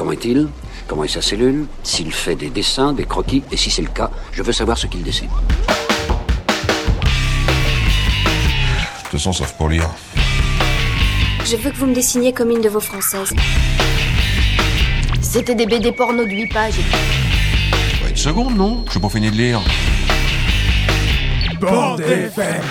Comment est-il? Comment est sa cellule? S'il fait des dessins, des croquis? Et si c'est le cas, je veux savoir ce qu'il dessine. De toute façon, sauf pour lire. Je veux que vous me dessiniez comme une de vos françaises. C'était des BD porno de 8 pages. Une seconde, non? Je suis pas fini de lire. Bande FM.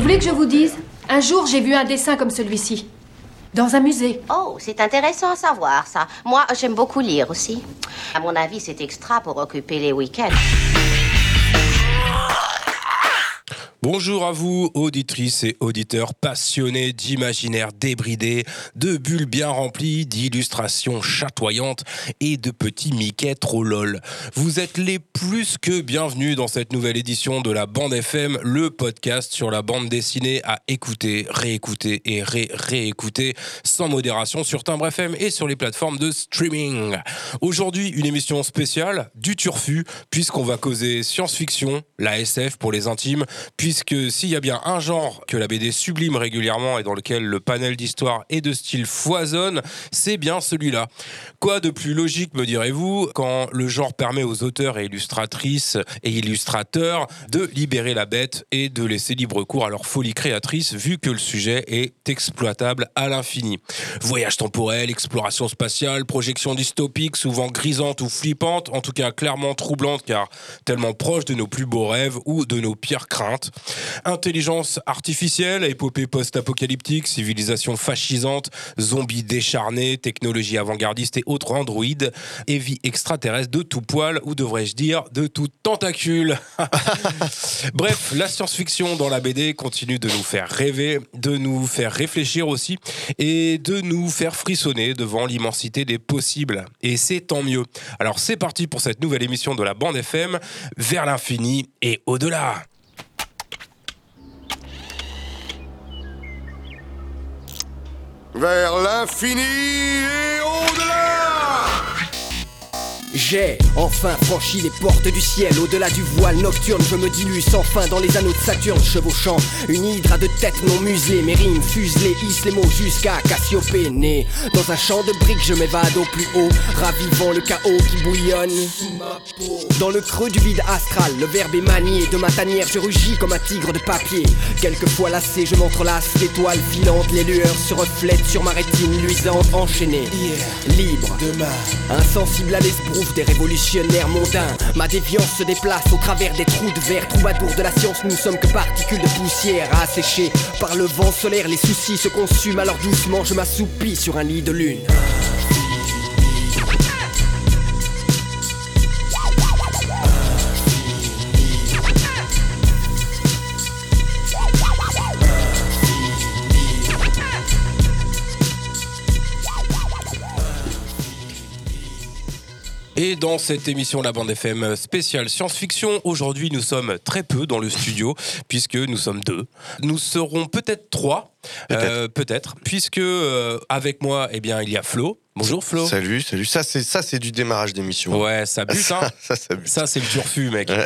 Vous voulez que je vous dise? Un jour, j'ai vu un dessin comme celui-ci. Dans un musée. Oh, c'est intéressant à savoir, ça. Moi, j'aime beaucoup lire aussi. À mon avis, c'est extra pour occuper les week-ends. Bonjour à vous, auditrices et auditeurs passionnés d'imaginaire débridé, de bulles bien remplies, d'illustrations chatoyantes et de petits Mickey trop lol. Vous êtes les plus que bienvenus dans cette nouvelle édition de la Bande FM, le podcast sur la bande dessinée à écouter, réécouter et ré-réécouter sans modération sur Timbre FM et sur les plateformes de streaming. Aujourd'hui, une émission spéciale du Turfu, puisqu'on va causer science-fiction, la SF pour les intimes, puisque s'il y a bien un genre que la BD sublime régulièrement et dans lequel le panel d'histoire et de style foisonne, c'est bien celui-là. Quoi de plus logique, me direz-vous, quand le genre permet aux auteurs et illustratrices et illustrateurs de libérer la bête et de laisser libre cours à leur folie créatrice, vu que le sujet est exploitable à l'infini? Voyage temporel, exploration spatiale, projection dystopique, souvent grisante ou flippante, en tout cas clairement troublante car tellement proche de nos plus beaux rêves ou de nos pires craintes. Intelligence artificielle, épopée post-apocalyptique, civilisation fascisante, zombies décharnés, technologie avant-gardiste et autres androïdes, et vie extraterrestre de tout poil, ou devrais-je dire de tout tentacule. Bref, la science-fiction dans la BD continue de nous faire rêver, de nous faire réfléchir aussi, et de nous faire frissonner devant l'immensité des possibles. Et c'est tant mieux. Alors c'est parti pour cette nouvelle émission de la bande FM, vers l'infini et au-delà. Vers l'infini et au-delà J'ai enfin franchi les portes du ciel, au-delà du voile nocturne, je me dilue sans fin dans les anneaux de Saturne, chevauchant une hydre à de tête non muselée, mes rimes fuselées, hissent les mots jusqu'à Cassiopée, né dans un champ de briques, je m'évade au plus haut, ravivant le chaos qui bouillonne. Sous ma peau. Dans le creux du vide astral, le verbe est manié, de ma tanière je rugis comme un tigre de papier, quelquefois lassé, je m'entrelace, l'étoile filante, les lueurs se reflètent sur ma rétine luisante, enchaînée, libre, demain, insensible à des révolutionnaires mondains. Ma déviance se déplace au travers des trous de verre. Troubadours de la science, nous sommes que particules de poussière asséchées par le vent solaire. Les soucis se consument, alors doucement je m'assoupis sur un lit de lune. Et dans cette émission La Bande FM spéciale science-fiction, aujourd'hui nous sommes très peu dans le studio puisque nous sommes deux. Nous serons peut-être trois, euh, peut-être, puisque euh, avec moi, eh bien, il y a Flo. Bonjour Flo. Salut, salut. Ça, c'est ça, c'est du démarrage d'émission. Ouais, ça bute, hein. ça, ça bute. Ça, c'est le turfu, mec. Ouais.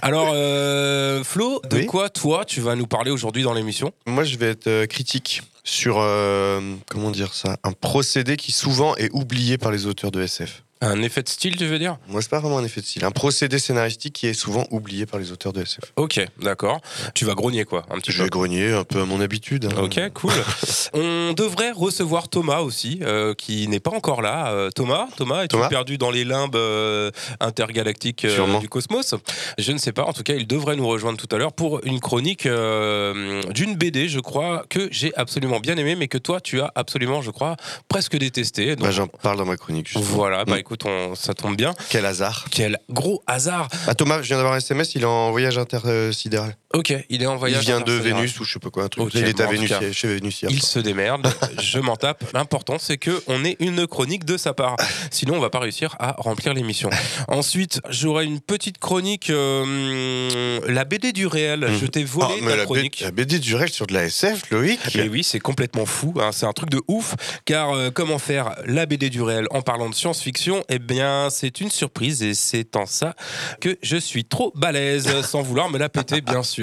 Alors, euh, Flo, de Oui. quoi toi tu vas nous parler aujourd'hui dans l'émission? Moi, je vais être euh, critique sur euh, comment dire ça, un procédé qui souvent est oublié par les auteurs de SF. Un effet de style, tu veux dire? Moi, c'est pas vraiment un effet de style. Un procédé scénaristique qui est souvent oublié par les auteurs de SF. Ok, d'accord. Tu vas grogner quoi, un petit Je peu. vais grogner un peu à mon habitude. hein. Ok, cool. On devrait recevoir Thomas aussi, euh, qui n'est pas encore là. Euh, Thomas, Thomas, es-tu Thomas perdu dans les limbes euh, intergalactiques euh, Sûrement. du cosmos? Je ne sais pas. En tout cas, il devrait nous rejoindre tout à l'heure pour une chronique euh, d'une BD, je crois, que j'ai absolument bien aimé, mais que toi, tu as absolument, je crois, presque détesté. Donc, Bah, J'en parle dans ma chronique. justement. voilà, bah Mm. Écoute, on- ça tombe bien. Quel hasard. Quel gros hasard Ah, Thomas, je viens d'avoir un SMS, il est en voyage intersidéral. Ok, il est en Il voyage. vient de. Vénus ou je sais pas quoi, un truc. Il bon, à Vénus, cas, chez Vénus hier. Il se démerde, je m'en tape. L'important, c'est que on ait une chronique de sa part. Sinon, on va pas réussir à remplir l'émission. Ensuite, j'aurai une petite chronique, euh, la BD du réel. Je t'ai Ah, volé mais ta la, chronique. B- la BD du rêve sur de la SF, Loïc Mais oui, c'est complètement fou, hein, c'est un truc de ouf, car euh, comment faire la BD du réel en parlant de science-fiction? Eh bien, c'est une surprise et c'est en ça que je suis trop balèze, sans vouloir me la péter, bien sûr.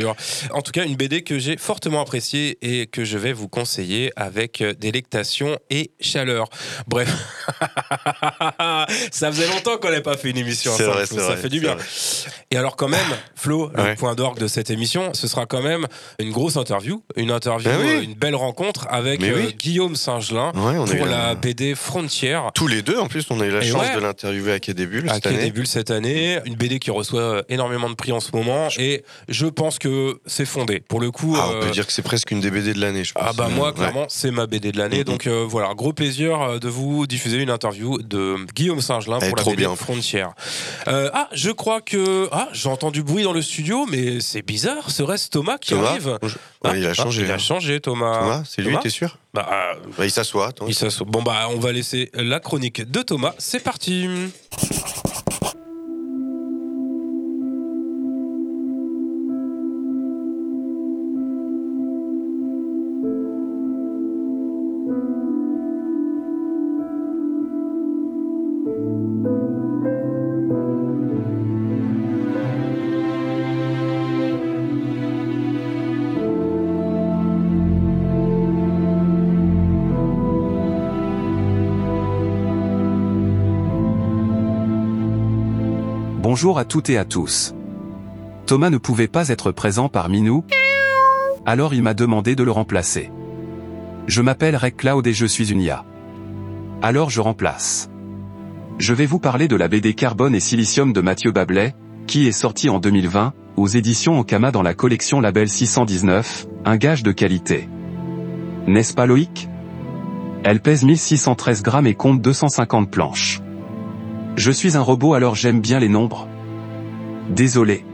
En tout cas, une BD que j'ai fortement appréciée et que je vais vous conseiller avec euh, délectation et chaleur. Bref, ça faisait longtemps qu'on n'avait pas fait une émission ensemble, vrai, ça vrai, fait du bien. vrai. Et alors quand même, Flo, le point d'orgue de cette émission, ce sera quand même une grosse interview, une interview, Ben oui. une belle rencontre avec euh. Guillaume Saint-Gelin Ouais, pour la- BD Frontière. Tous les deux, en plus, on a eu la Et chance ouais. de l'interviewer à Quai des Bulles À cette année. des Bulles cette année, une BD qui reçoit euh, énormément de prix en ce moment et je pense que c'est fondé. Pour le coup, Ah, on euh, peut dire que c'est presque une des BD de l'année, je pense. ah bah moi Ouais. clairement c'est ma BD de l'année donc euh, voilà gros plaisir euh, de vous diffuser une interview de Guillaume est pour la BD bien. Frontière. Ah je crois que ah j'ai entendu bruit dans le studio mais c'est bizarre serait-ce Thomas qui Thomas arrive Je- Ah, il a ah, changé. il a hein. changé Thomas. Thomas, c'est lui, t'es sûr Bah, Bah, Il s'assoit. il s'assoit. Bon bah on va laisser la chronique de Thomas. C'est parti. Bonjour à toutes et à tous. Thomas ne pouvait pas être présent parmi nous, alors il m'a demandé de le remplacer. Je m'appelle Rec Cloud et je suis une IA. Alors je remplace. Je vais vous parler de la BD Carbone et Silicium de Mathieu Bablet, qui est sortie en 2020, aux éditions Okama dans la collection Label 619, un gage de qualité. N'est-ce pas Loïc? Elle pèse 1613 grammes et compte 250 planches. Je suis un robot alors j'aime bien les nombres. Désolé.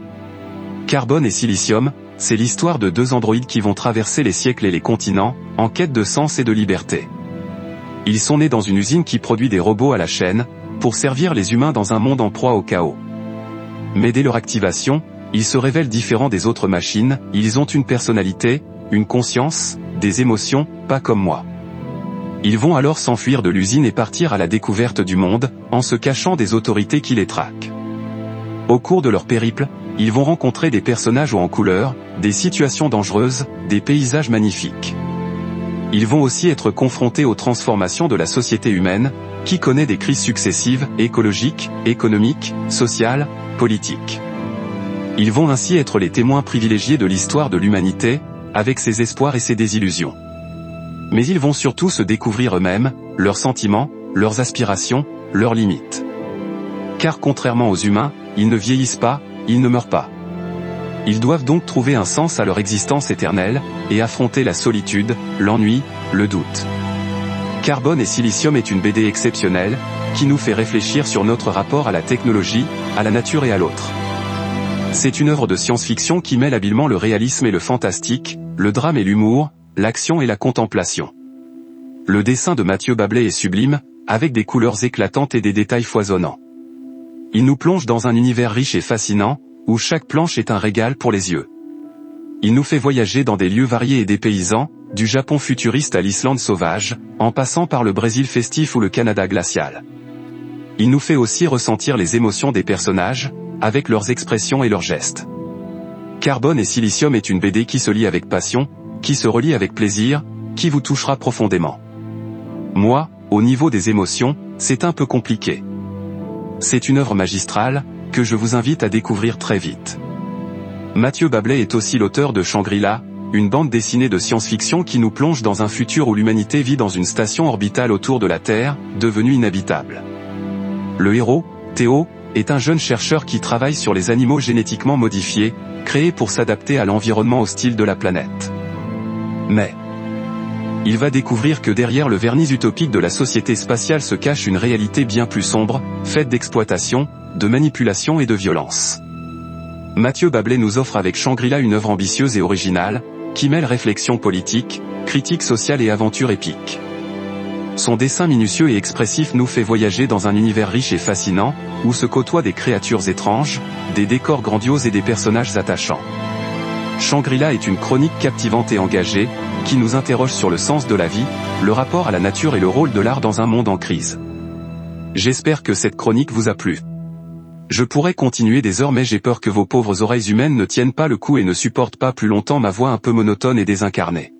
Carbone et silicium, c'est l'histoire de deux androïdes qui vont traverser les siècles et les continents, en quête de sens et de liberté. Ils sont nés dans une usine qui produit des robots à la chaîne, pour servir les humains dans un monde en proie au chaos. Mais dès leur activation, ils se révèlent différents des autres machines, ils ont une personnalité, une conscience, des émotions, pas comme moi. Ils vont alors s'enfuir de l'usine et partir à la découverte du monde, en se cachant des autorités qui les traquent. Au cours de leur périple, ils vont rencontrer des personnages en couleur, des situations dangereuses, des paysages magnifiques. Ils vont aussi être confrontés aux transformations de la société humaine, qui connaît des crises successives, écologiques, économiques, sociales, politiques. Ils vont ainsi être les témoins privilégiés de l'histoire de l'humanité, avec ses espoirs et ses désillusions. Mais ils vont surtout se découvrir eux-mêmes, leurs sentiments, leurs aspirations, leurs limites. Car contrairement aux humains, ils ne vieillissent pas, ils ne meurent pas. Ils doivent donc trouver un sens à leur existence éternelle, et affronter la solitude, l'ennui, le doute. Carbone et Silicium est une BD exceptionnelle, qui nous fait réfléchir sur notre rapport à la technologie, à la nature et à l'autre. C'est une œuvre de science-fiction qui mêle habilement le réalisme et le fantastique, le drame et l'humour, l'action et la contemplation. Le dessin de Mathieu Bablet est sublime, avec des couleurs éclatantes et des détails foisonnants. Il nous plonge dans un univers riche et fascinant, où chaque planche est un régal pour les yeux. Il nous fait voyager dans des lieux variés et dépaysants, du Japon futuriste à l'Islande sauvage, en passant par le Brésil festif ou le Canada glacial. Il nous fait aussi ressentir les émotions des personnages, avec leurs expressions et leurs gestes. Carbone et Silicium est une BD qui se lit avec passion, qui se relie avec plaisir, qui vous touchera profondément. Moi, au niveau des émotions, c'est un peu compliqué. C'est une œuvre magistrale, que je vous invite à découvrir très vite. Mathieu Bablet est aussi l'auteur de Shangri-La, une bande dessinée de science-fiction qui nous plonge dans un futur où l'humanité vit dans une station orbitale autour de la Terre, devenue inhabitable. Le héros, Théo, est un jeune chercheur qui travaille sur les animaux génétiquement modifiés, créés pour s'adapter à l'environnement hostile de la planète. Mais, il va découvrir que derrière le vernis utopique de la société spatiale se cache une réalité bien plus sombre, faite d'exploitation, de manipulation et de violence. Mathieu Bablé nous offre avec Shangri-La une œuvre ambitieuse et originale, qui mêle réflexion politique, critique sociale et aventure épique. Son dessin minutieux et expressif nous fait voyager dans un univers riche et fascinant, où se côtoient des créatures étranges, des décors grandioses et des personnages attachants. Shangri-La est une chronique captivante et engagée, qui nous interroge sur le sens de la vie, le rapport à la nature et le rôle de l'art dans un monde en crise. J'espère que cette chronique vous a plu. Je pourrais continuer des heures mais j'ai peur que vos pauvres oreilles humaines ne tiennent pas le coup et ne supportent pas plus longtemps ma voix un peu monotone et désincarnée.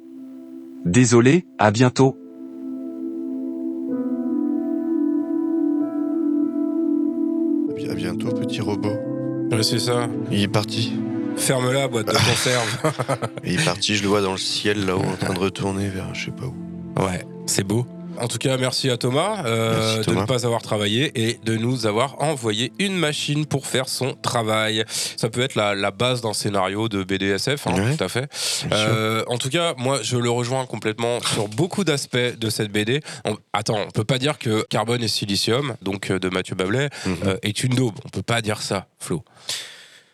Désolé, à bientôt. À bientôt, petit robot. Ouais, c'est ça. Il est parti. Ferme-la, boîte de conserve. Il est parti, je le vois dans le ciel là-haut en train de retourner vers je sais pas où. ouais, c'est beau. En tout cas, merci à Thomas, euh, Merci, de ne pas avoir travaillé et de nous avoir envoyé une machine pour faire son travail. Ça peut être la, la base d'un scénario de BDSF, hein, Ouais. tout à fait. Euh, en tout cas, moi, je le rejoins complètement sur beaucoup d'aspects de cette BD. On- attends, on peut pas dire que Carbone et Silicium, donc euh, de Mathieu Bablet, Mhm. euh, est une daube. On peut pas dire ça, Flo.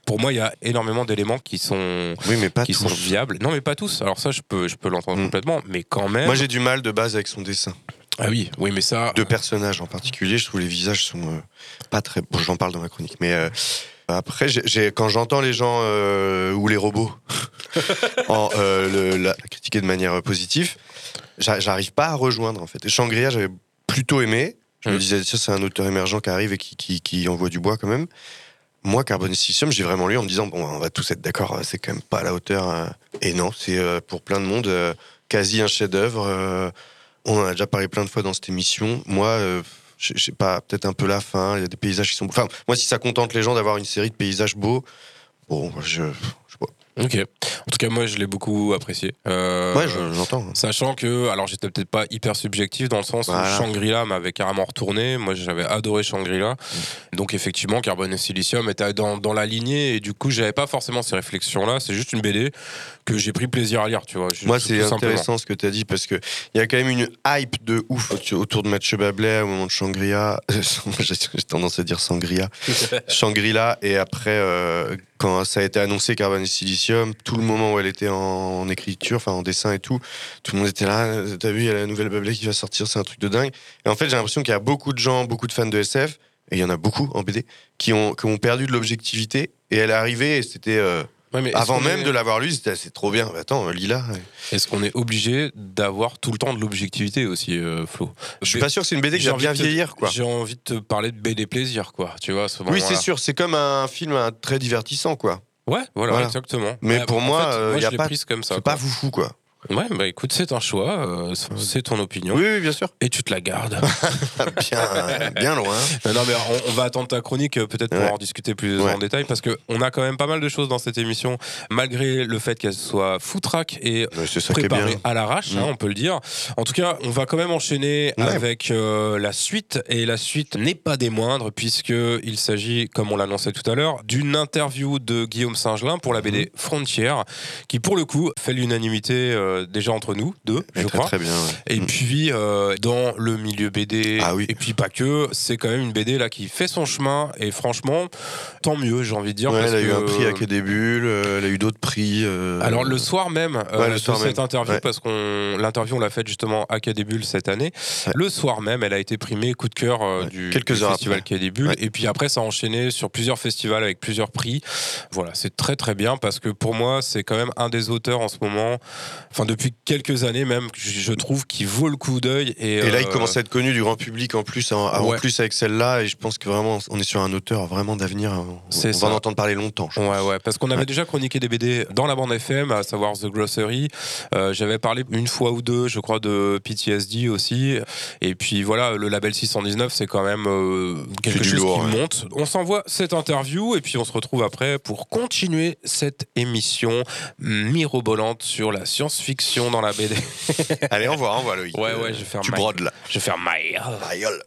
Pour moi, il y a énormément d'éléments qui sont Oui, mais pas qui tous. sont viables. Non, mais pas tous. Alors ça, je peux, je peux l'entendre Mm. complètement, mais quand même. Moi j'ai du mal de base avec son dessin. ah oui, oui, mais ça. Deux personnages en particulier, je trouve les visages sont euh, pas très. Bon, j'en parle dans ma chronique, mais euh, après, quand j'entends les gens euh, ou les robots en, euh, le- la, critiquer de manière positive, j'a- j'arrive pas à rejoindre en fait. Et Shangri-La, j'avais plutôt aimé. Je me Mm. disais, tiens, c'est un auteur émergent qui arrive et qui, qui, qui envoie du bois quand même. Moi, Carbon j'ai vraiment lu en me disant, bon, on va tous être d'accord, c'est quand même pas à la hauteur. euh. Et non, c'est euh, pour plein de monde euh, quasi un chef-d'œuvre. on en a déjà parlé plein de fois dans cette émission. Moi, je sais pas, peut-être un peu la fin. Il y a des paysages qui sont. Enfin, moi, si ça contente les gens d'avoir une série de paysages beaux, bon, je. Ok. En tout cas, moi, je l'ai beaucoup apprécié. Euh, Ouais, je- j'entends. Sachant que, alors j'étais peut-être pas hyper subjectif dans le sens Voilà. où Shangri-La m'avait carrément retourné. Moi, j'avais adoré Shangri-La. Mm. Donc, effectivement, Carbone et Silicium était dans, dans la lignée et du coup, j'avais pas forcément ces réflexions-là. C'est juste une BD que j'ai pris plaisir à lire, tu vois. Moi, c'est intéressant ce que tu as dit parce que il y a quand même une hype de ouf au- autour de Mathieu Bablet au moment de Shangri-La. J'ai j'ai tendance à dire Sangria. Shangri-La et après euh, quand ça a été annoncé Carbone et Silicium, tout le moment où elle était en, écriture, enfin en dessin et tout, tout le monde était là. T'as vu, il y a la nouvelle Bablet qui va sortir, c'est un truc de dingue. Et en fait, j'ai l'impression qu'il y a beaucoup de gens, beaucoup de fans de SF, et il y en a beaucoup en BD, qui ont, qui ont perdu de l'objectivité. Et elle est arrivée et c'était euh, Ouais, mais est-ce avant même est- de l'avoir lu, c'était c'est trop bien. Attends, Lila. Est-ce qu'on est obligé d'avoir tout le temps de l'objectivité aussi, euh, Flo? Je suis pas sûr que c'est une BD qui J'ai va envie bien vieillir, quoi. J'ai envie de te parler de BD plaisir, quoi. Tu vois, ce Oui, c'est sûr, c'est comme un film un, très divertissant, quoi. Ouais, voilà, Voilà. exactement. Mais pour moi, fait, euh, moi, y a pas-. C'est pas foufou, quoi. Ouais, bah écoute, c'est un choix, euh, c'est ton opinion. Oui, oui, bien sûr. Et tu te la gardes. bien, bien loin. non, non, mais on, on va attendre ta chronique euh, peut-être pour Ouais. en discuter plus Ouais. en détail parce que on a quand même pas mal de choses dans cette émission, malgré le fait qu'elle soit foutraque et préparée à l'arrache, Mm. hein, on peut le dire. En tout cas, on va quand même enchaîner Ouais. avec euh, la suite et la suite n'est pas des moindres puisque il s'agit, comme on l'annonçait tout à l'heure, d'une interview de Guillaume Singelin pour la BD Mm. Frontière, qui pour le coup fait l'unanimité euh, déjà entre nous deux, je très, crois. très bien. ouais. Et Mm. puis euh, dans le milieu BD, Ah oui. et puis pas que, c'est quand même une BD là qui fait son chemin et franchement, tant mieux, j'ai envie de dire. Ouais, parce elle a eu un prix à Quai des Bulles, euh, elle a eu d'autres prix. euh, Alors le soir même euh, Ouais, le de soir cette même. interview, parce qu'on l'interview on l'a faite justement à Quai des Bulles cette année. Le soir même, elle a été primée coup de cœur euh, du, Quelques du heures festival après. Quai des Bulles. Ouais. Et puis après, ça a enchaîné sur plusieurs festivals avec plusieurs prix. Voilà, c'est très très bien parce que pour moi, c'est quand même un des auteurs en ce moment, enfin depuis quelques années même, je trouve qui vaut le coup d'œil. Et, Et là, il euh, commence à être connu du grand public en plus, en, en plus avec celle-là. Et je pense que vraiment, on est sur un auteur vraiment d'avenir. On, C'est on va en entendre parler longtemps. je Ouais, ouais, parce qu'on avait Ouais. déjà chroniqué des BD dans la bande FM, à savoir The Grocery. Euh, J'avais parlé une fois ou deux, je crois, de PTSD aussi. Et puis voilà, le label 619, c'est quand même euh, quelque chose lourd, qui ouais. monte. On s'envoie cette interview et puis on se retrouve après pour continuer cette émission mirobolante sur la science-fiction dans la BD. Allez, au revoir, au revoir, Loïc. Ouais, ouais, je vais faire Tu ma- brodes là. Je vais faire maille. Aïeul.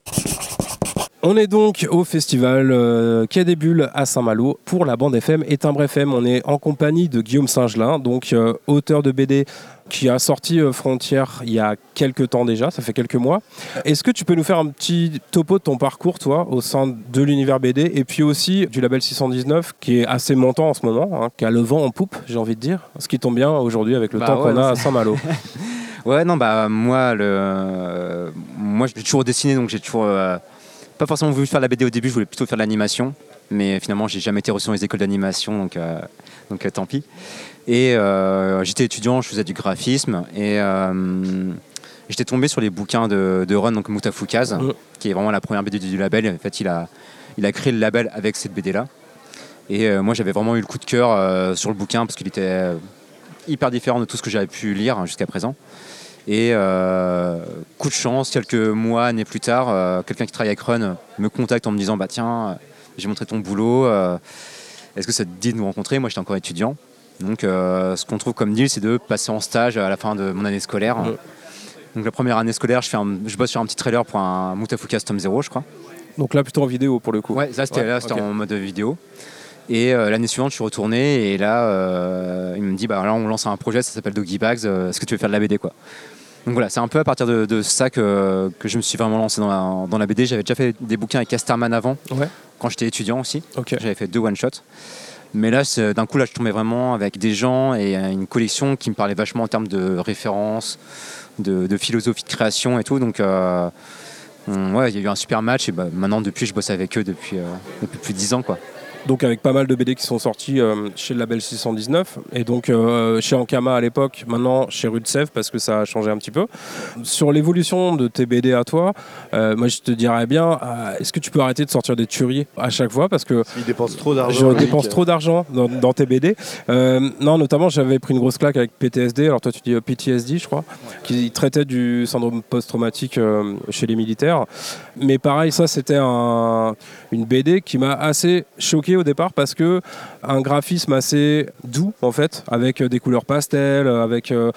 On est donc au festival euh, Quai des Bulles à Saint-Malo pour la bande FM et Timbre FM. On est en compagnie de Guillaume Singelin, donc euh, auteur de BD qui a sorti euh, Frontières il y a quelques temps déjà, ça fait quelques mois. Est-ce que tu peux nous faire un petit topo de ton parcours, toi, au sein de l'univers BD et puis aussi du label 619 qui est assez montant en ce moment, hein, qui a le vent en poupe, j'ai envie de dire, ce qui tombe bien aujourd'hui avec le Bah temps ouais, qu'on a à Saint-Malo. Ouais, non, bah moi, le, moi j'ai toujours dessiné, donc j'ai toujours euh, pas forcément voulu faire la BD au début, je voulais plutôt faire de l'animation, mais finalement j'ai jamais été reçu dans les écoles d'animation, donc, euh, donc euh, tant pis. Et euh, j'étais étudiant, je faisais du graphisme, et j'étais tombé sur les bouquins de, de Ron, donc Moutafoukaz, qui est vraiment la première BD du label. En fait, il a, il a créé le label avec cette BD-là. Et euh, moi, j'avais vraiment eu le coup de cœur euh, sur le bouquin parce qu'il était euh, hyper différent de tout ce que j'avais pu lire hein, jusqu'à présent. Et euh, coup de chance, quelques mois, années plus tard, euh, quelqu'un qui travaille avec Run me contacte en me disant Bah tiens, euh, j'ai montré ton boulot, euh, est-ce que ça te dit de nous rencontrer? Moi, j'étais encore étudiant. Donc, ce qu'on trouve comme deal, c'est de passer en stage à la fin de mon année scolaire. Donc, la première année scolaire, je, fais un- je bosse sur un petit trailer pour un Moutafoukaz Tom 0, je crois. donc là, plutôt en vidéo pour le coup. Ouais, là c'était Ouais, en mode vidéo. Et euh, l'année suivante, je suis retourné et là, euh, il me dit bah là, on lance un projet, ça s'appelle Doggy Bags. euh, Est-ce que tu veux faire de la BD quoi? Donc voilà, c'est un peu à partir de, de ça que, que je me suis vraiment lancé dans la, dans la BD. J'avais déjà fait des bouquins avec Casterman avant, Ouais. quand j'étais étudiant aussi. J'avais fait deux one shots. Mais là, d'un coup, là, je tombais vraiment avec des gens et une collection qui me parlait vachement en termes de références, de, de philosophie de création et tout. Donc, on- ouais, il y a eu un super match et bah, maintenant, depuis, je bosse avec eux depuis, depuis plus de 10 ans, quoi. Donc avec pas mal de BD qui sont sortis euh, chez le label 619 et donc euh, chez Ankama à l'époque, maintenant chez Rudsev parce que ça a changé un petit peu. Sur l'évolution de tes BD à toi, euh, moi je te dirais bien, est-ce que tu peux arrêter de sortir des tueries à chaque fois? Parce que Il dépense trop d'argent. je Eric. dépense trop d'argent dans, dans tes BD. Non, notamment j'avais pris une grosse claque avec PTSD, alors toi tu dis PTSD je crois, qui traitait du syndrome post-traumatique chez les militaires. Mais pareil, ça c'était un- une BD qui m'a assez choqué au départ parce que un graphisme assez doux en fait, avec euh, des couleurs pastel, euh, avec euh,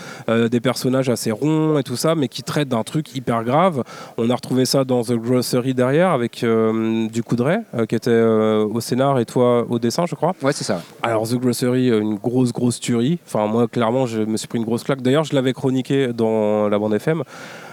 des personnages assez ronds et tout ça, mais qui traite d'un truc hyper grave. On a retrouvé ça dans The Grocery derrière avec euh, du Coudray euh, qui était au scénar et toi au dessin, je crois. Ouais, c'est ça. Alors The Grocery, une grosse grosse tuerie. Enfin moi clairement je me suis pris une grosse claque. D'ailleurs je l'avais chroniqué dans la bande FM.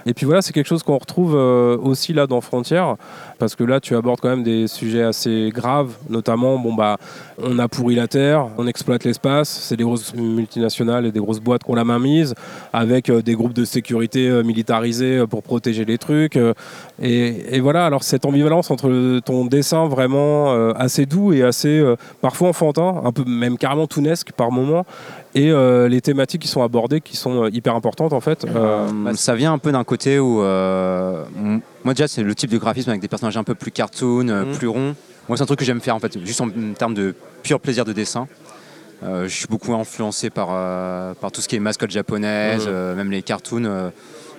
Et puis voilà c'est quelque chose qu'on retrouve euh, aussi là dans Frontières parce que là tu abordes quand même des sujets assez graves, notamment bon bah on a pourri la terre, on exploite l'espace, c'est des grosses multinationales et des grosses boîtes qui ont la main mise avec euh, des groupes de sécurité euh, militarisés pour protéger les trucs. et, et voilà alors cette ambivalence entre ton dessin vraiment assez doux et assez parfois enfantin, un peu même carrément tounesque par moment, et euh, les thématiques qui sont abordées qui sont euh, hyper importantes en fait. Euh, Bah, ça vient un peu d'un côté où. moi, déjà, c'est le type de graphisme avec des personnages un peu plus cartoon, Mhm. plus ronds. Moi, c'est un truc que j'aime faire, en fait, juste en, termes de pur plaisir de dessin. Je suis beaucoup influencé par, par tout ce qui est mascotte japonaise, euh, même les cartoons.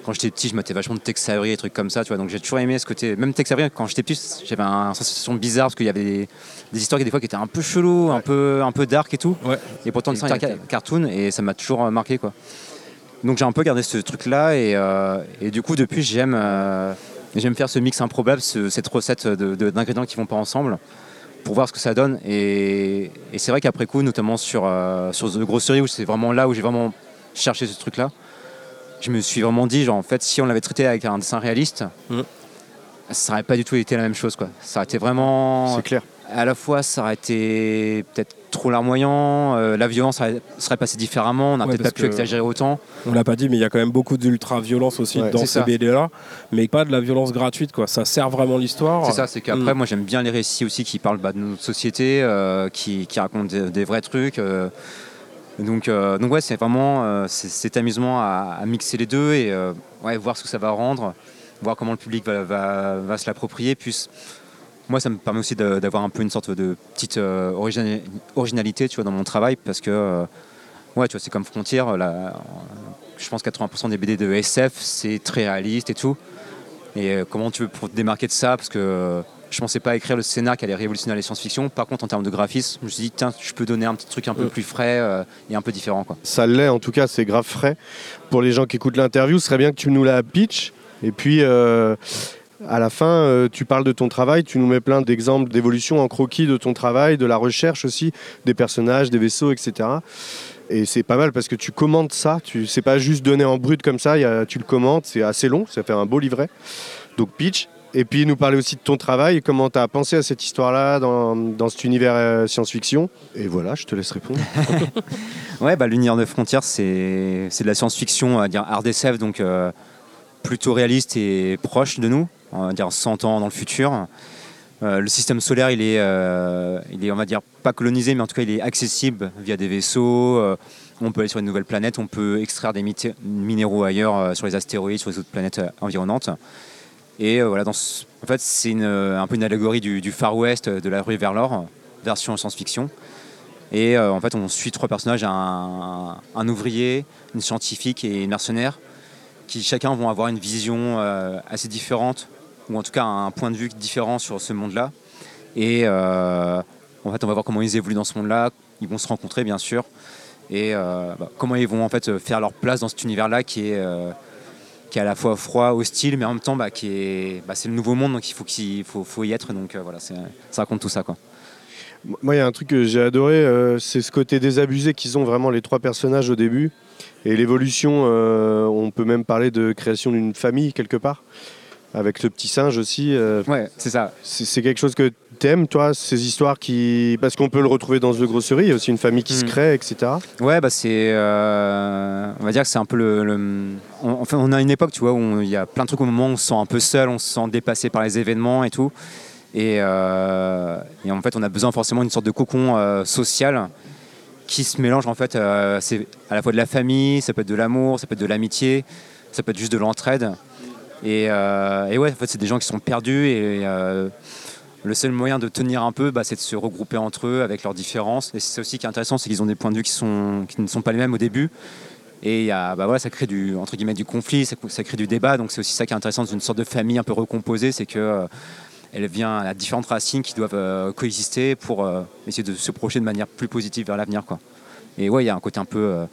Quand j'étais petit, je mettais vachement de Tex Avery et trucs comme ça, tu vois. Donc j'ai toujours aimé ce côté. Même Tex Avery, quand j'étais petit, j'avais une sensation bizarre parce qu'il y avait des, des histoires qui des fois qui étaient un peu chelous, un peu un peu dark et tout. Et pourtant, était t'as- cartoon et ça m'a toujours marqué, quoi. Donc j'ai un peu gardé ce truc-là et, euh, et du coup depuis j'aime euh, j'aime faire ce mix improbable, ce- cette recette de- de- d'ingrédients qui vont pas ensemble pour voir ce que ça donne. Et, et c'est vrai qu'après coup, notamment sur, euh, sur The Grocery, où c'est vraiment là où j'ai vraiment cherché ce truc-là, je me suis vraiment dit, genre en fait, si on l'avait traité avec un dessin réaliste, ça n'aurait pas du tout été la même chose. Quoi. Ça aurait été vraiment... C'est clair. À la fois, ça aurait été peut-être trop larmoyant, euh, la violence serait, serait passée différemment, on n'a Ouais, peut-être pas pu que- exagérer autant. On l'a pas dit, mais il y a quand même beaucoup d'ultra-violence aussi Ouais, dans ces. BD-là, mais pas de la violence gratuite, quoi. Ça sert vraiment l'histoire. C'est ça, c'est qu'après, Mm. moi j'aime bien les récits aussi qui parlent bah, de notre société, euh, qui, qui racontent des, des vrais trucs. euh. Donc, euh, donc ouais, c'est vraiment euh, cet amusement à, mixer les deux et euh, voir ce que ça va rendre, voir comment le public va, se l'approprier. Puis moi, ça me permet aussi d'avoir un peu une sorte de petite origina- originalité dans mon travail parce que ouais, tu vois, c'est comme Frontière. là, je pense 80% des BD de SF, c'est très réaliste et tout. Et comment tu veux pour te démarquer de ça Parce que je pensais pas écrire le scénar qui allait révolutionner les science-fiction. Par contre, en termes de graphisme, je me suis dit, tiens, je peux donner un petit truc un peu plus frais euh, et un peu différent. Quoi. Ça l'est, en tout cas, c'est grave frais. Pour les gens qui écoutent l'interview, ce serait bien que tu nous la pitch. Et puis, euh, À la fin, euh, tu parles de ton travail, tu nous mets plein d'exemples d'évolution en croquis de ton travail, de la recherche aussi, des personnages, des vaisseaux, etc. Et c'est pas mal parce que tu commentes ça, tu c'est pas juste donné en brut comme ça, il y a- tu le commentes, c'est assez long, ça fait un beau livret. Donc pitch. Et puis nous parler aussi de ton travail, comment tu as pensé à cette histoire-là dans, dans cet univers euh, science-fiction. Et voilà, je te laisse répondre. Ouais, bah, l'univers de frontières, c'est c'est de la science-fiction, on va dire hard SF, donc euh, plutôt réaliste et proche de nous, on va dire 100 ans dans le futur. Euh, le système solaire, il est, il est, on va dire, pas colonisé, mais en tout cas, il est accessible via des vaisseaux. on peut aller sur une nouvelle planète, on peut extraire des minéraux ailleurs, sur les astéroïdes, sur les autres planètes environnantes. Et euh, voilà, en fait, c'est euh, un peu une allégorie du, Far West, euh, de la rue vers l'or, version science-fiction. Et en fait, on suit trois personnages un, ouvrier, une scientifique et une mercenaire, qui chacun vont avoir une vision assez différente, ou en tout cas un point de vue différent sur ce monde-là. Et en fait, on va voir comment ils évoluent dans ce monde-là. Ils vont se rencontrer, bien sûr, et bah, comment ils vont en fait faire leur place dans cet univers-là qui est qui est à la fois froid, hostile, mais en même temps, bah, qui est, bah, c'est le nouveau monde, donc il faut qu'il faut, faut y être. Donc euh, voilà, c'est- ça raconte tout ça, quoi. Moi, il y a un truc que j'ai adoré, euh, c'est ce côté désabusé qu'ils ont vraiment les trois personnages au début. Et l'évolution, euh, on peut même parler de création d'une famille quelque part, avec le petit singe aussi. ouais, c'est ça. C'est quelque chose que t'aimes, toi, ces histoires qui. Parce qu'on peut le retrouver dans The Grosserie, il y a aussi une famille qui se Mm. crée, etc. Ouais, bah c'est, euh, on va dire que c'est un peu le, le- on, enfin, on a une époque, tu vois, où il y a plein de trucs au moment où on se sent un peu seul, on se sent dépassé par les événements et tout, et, euh, et en fait, on a besoin forcément d'une sorte de cocon euh, social qui se mélange en fait. c'est à la fois de la famille, ça peut être de l'amour, ça peut être de l'amitié, ça peut être juste de l'entraide. Et, et ouais, en fait, c'est des gens qui sont perdus et le seul moyen de tenir un peu, bah, c'est de se regrouper entre eux avec leurs différences. Et c'est aussi qui est intéressant, c'est qu'ils ont des points de vue qui, ne sont pas les mêmes au début. Et bah ça crée du, entre guillemets, du conflit, ça, crée du débat. Donc c'est aussi ça qui est intéressant dans une sorte de famille un peu recomposée, c'est que euh, elle vient à différentes racines qui doivent euh, coexister pour euh, essayer de se projeter de manière plus positive vers l'avenir. Et ouais, il y a un côté un peu,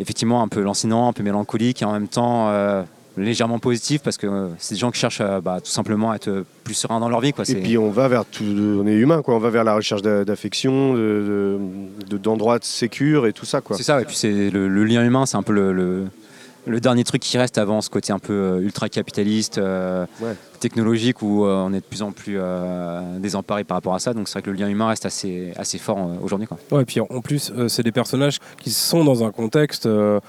effectivement, un peu lancinant, un peu mélancolique et en même temps légèrement positif parce que euh, c'est des gens qui cherchent bah, tout simplement à être plus sereins dans leur vie. Quoi. Et puis on va vers tout, on est humain, quoi. On va vers la recherche d'a- d'affection, de- de- de- d'endroits de, sécure et tout ça, quoi. C'est ça, et puis c'est le, le lien humain, c'est un peu le, le- le dernier truc qui reste avant ce côté un peu euh, ultra-capitaliste, euh, technologique, où euh, on est de plus en plus euh, désemparé par rapport à ça. Donc c'est vrai que le lien humain reste assez, assez fort euh, aujourd'hui. quoi. Ouais, et puis en plus, euh, c'est des personnages qui sont dans un contexte euh,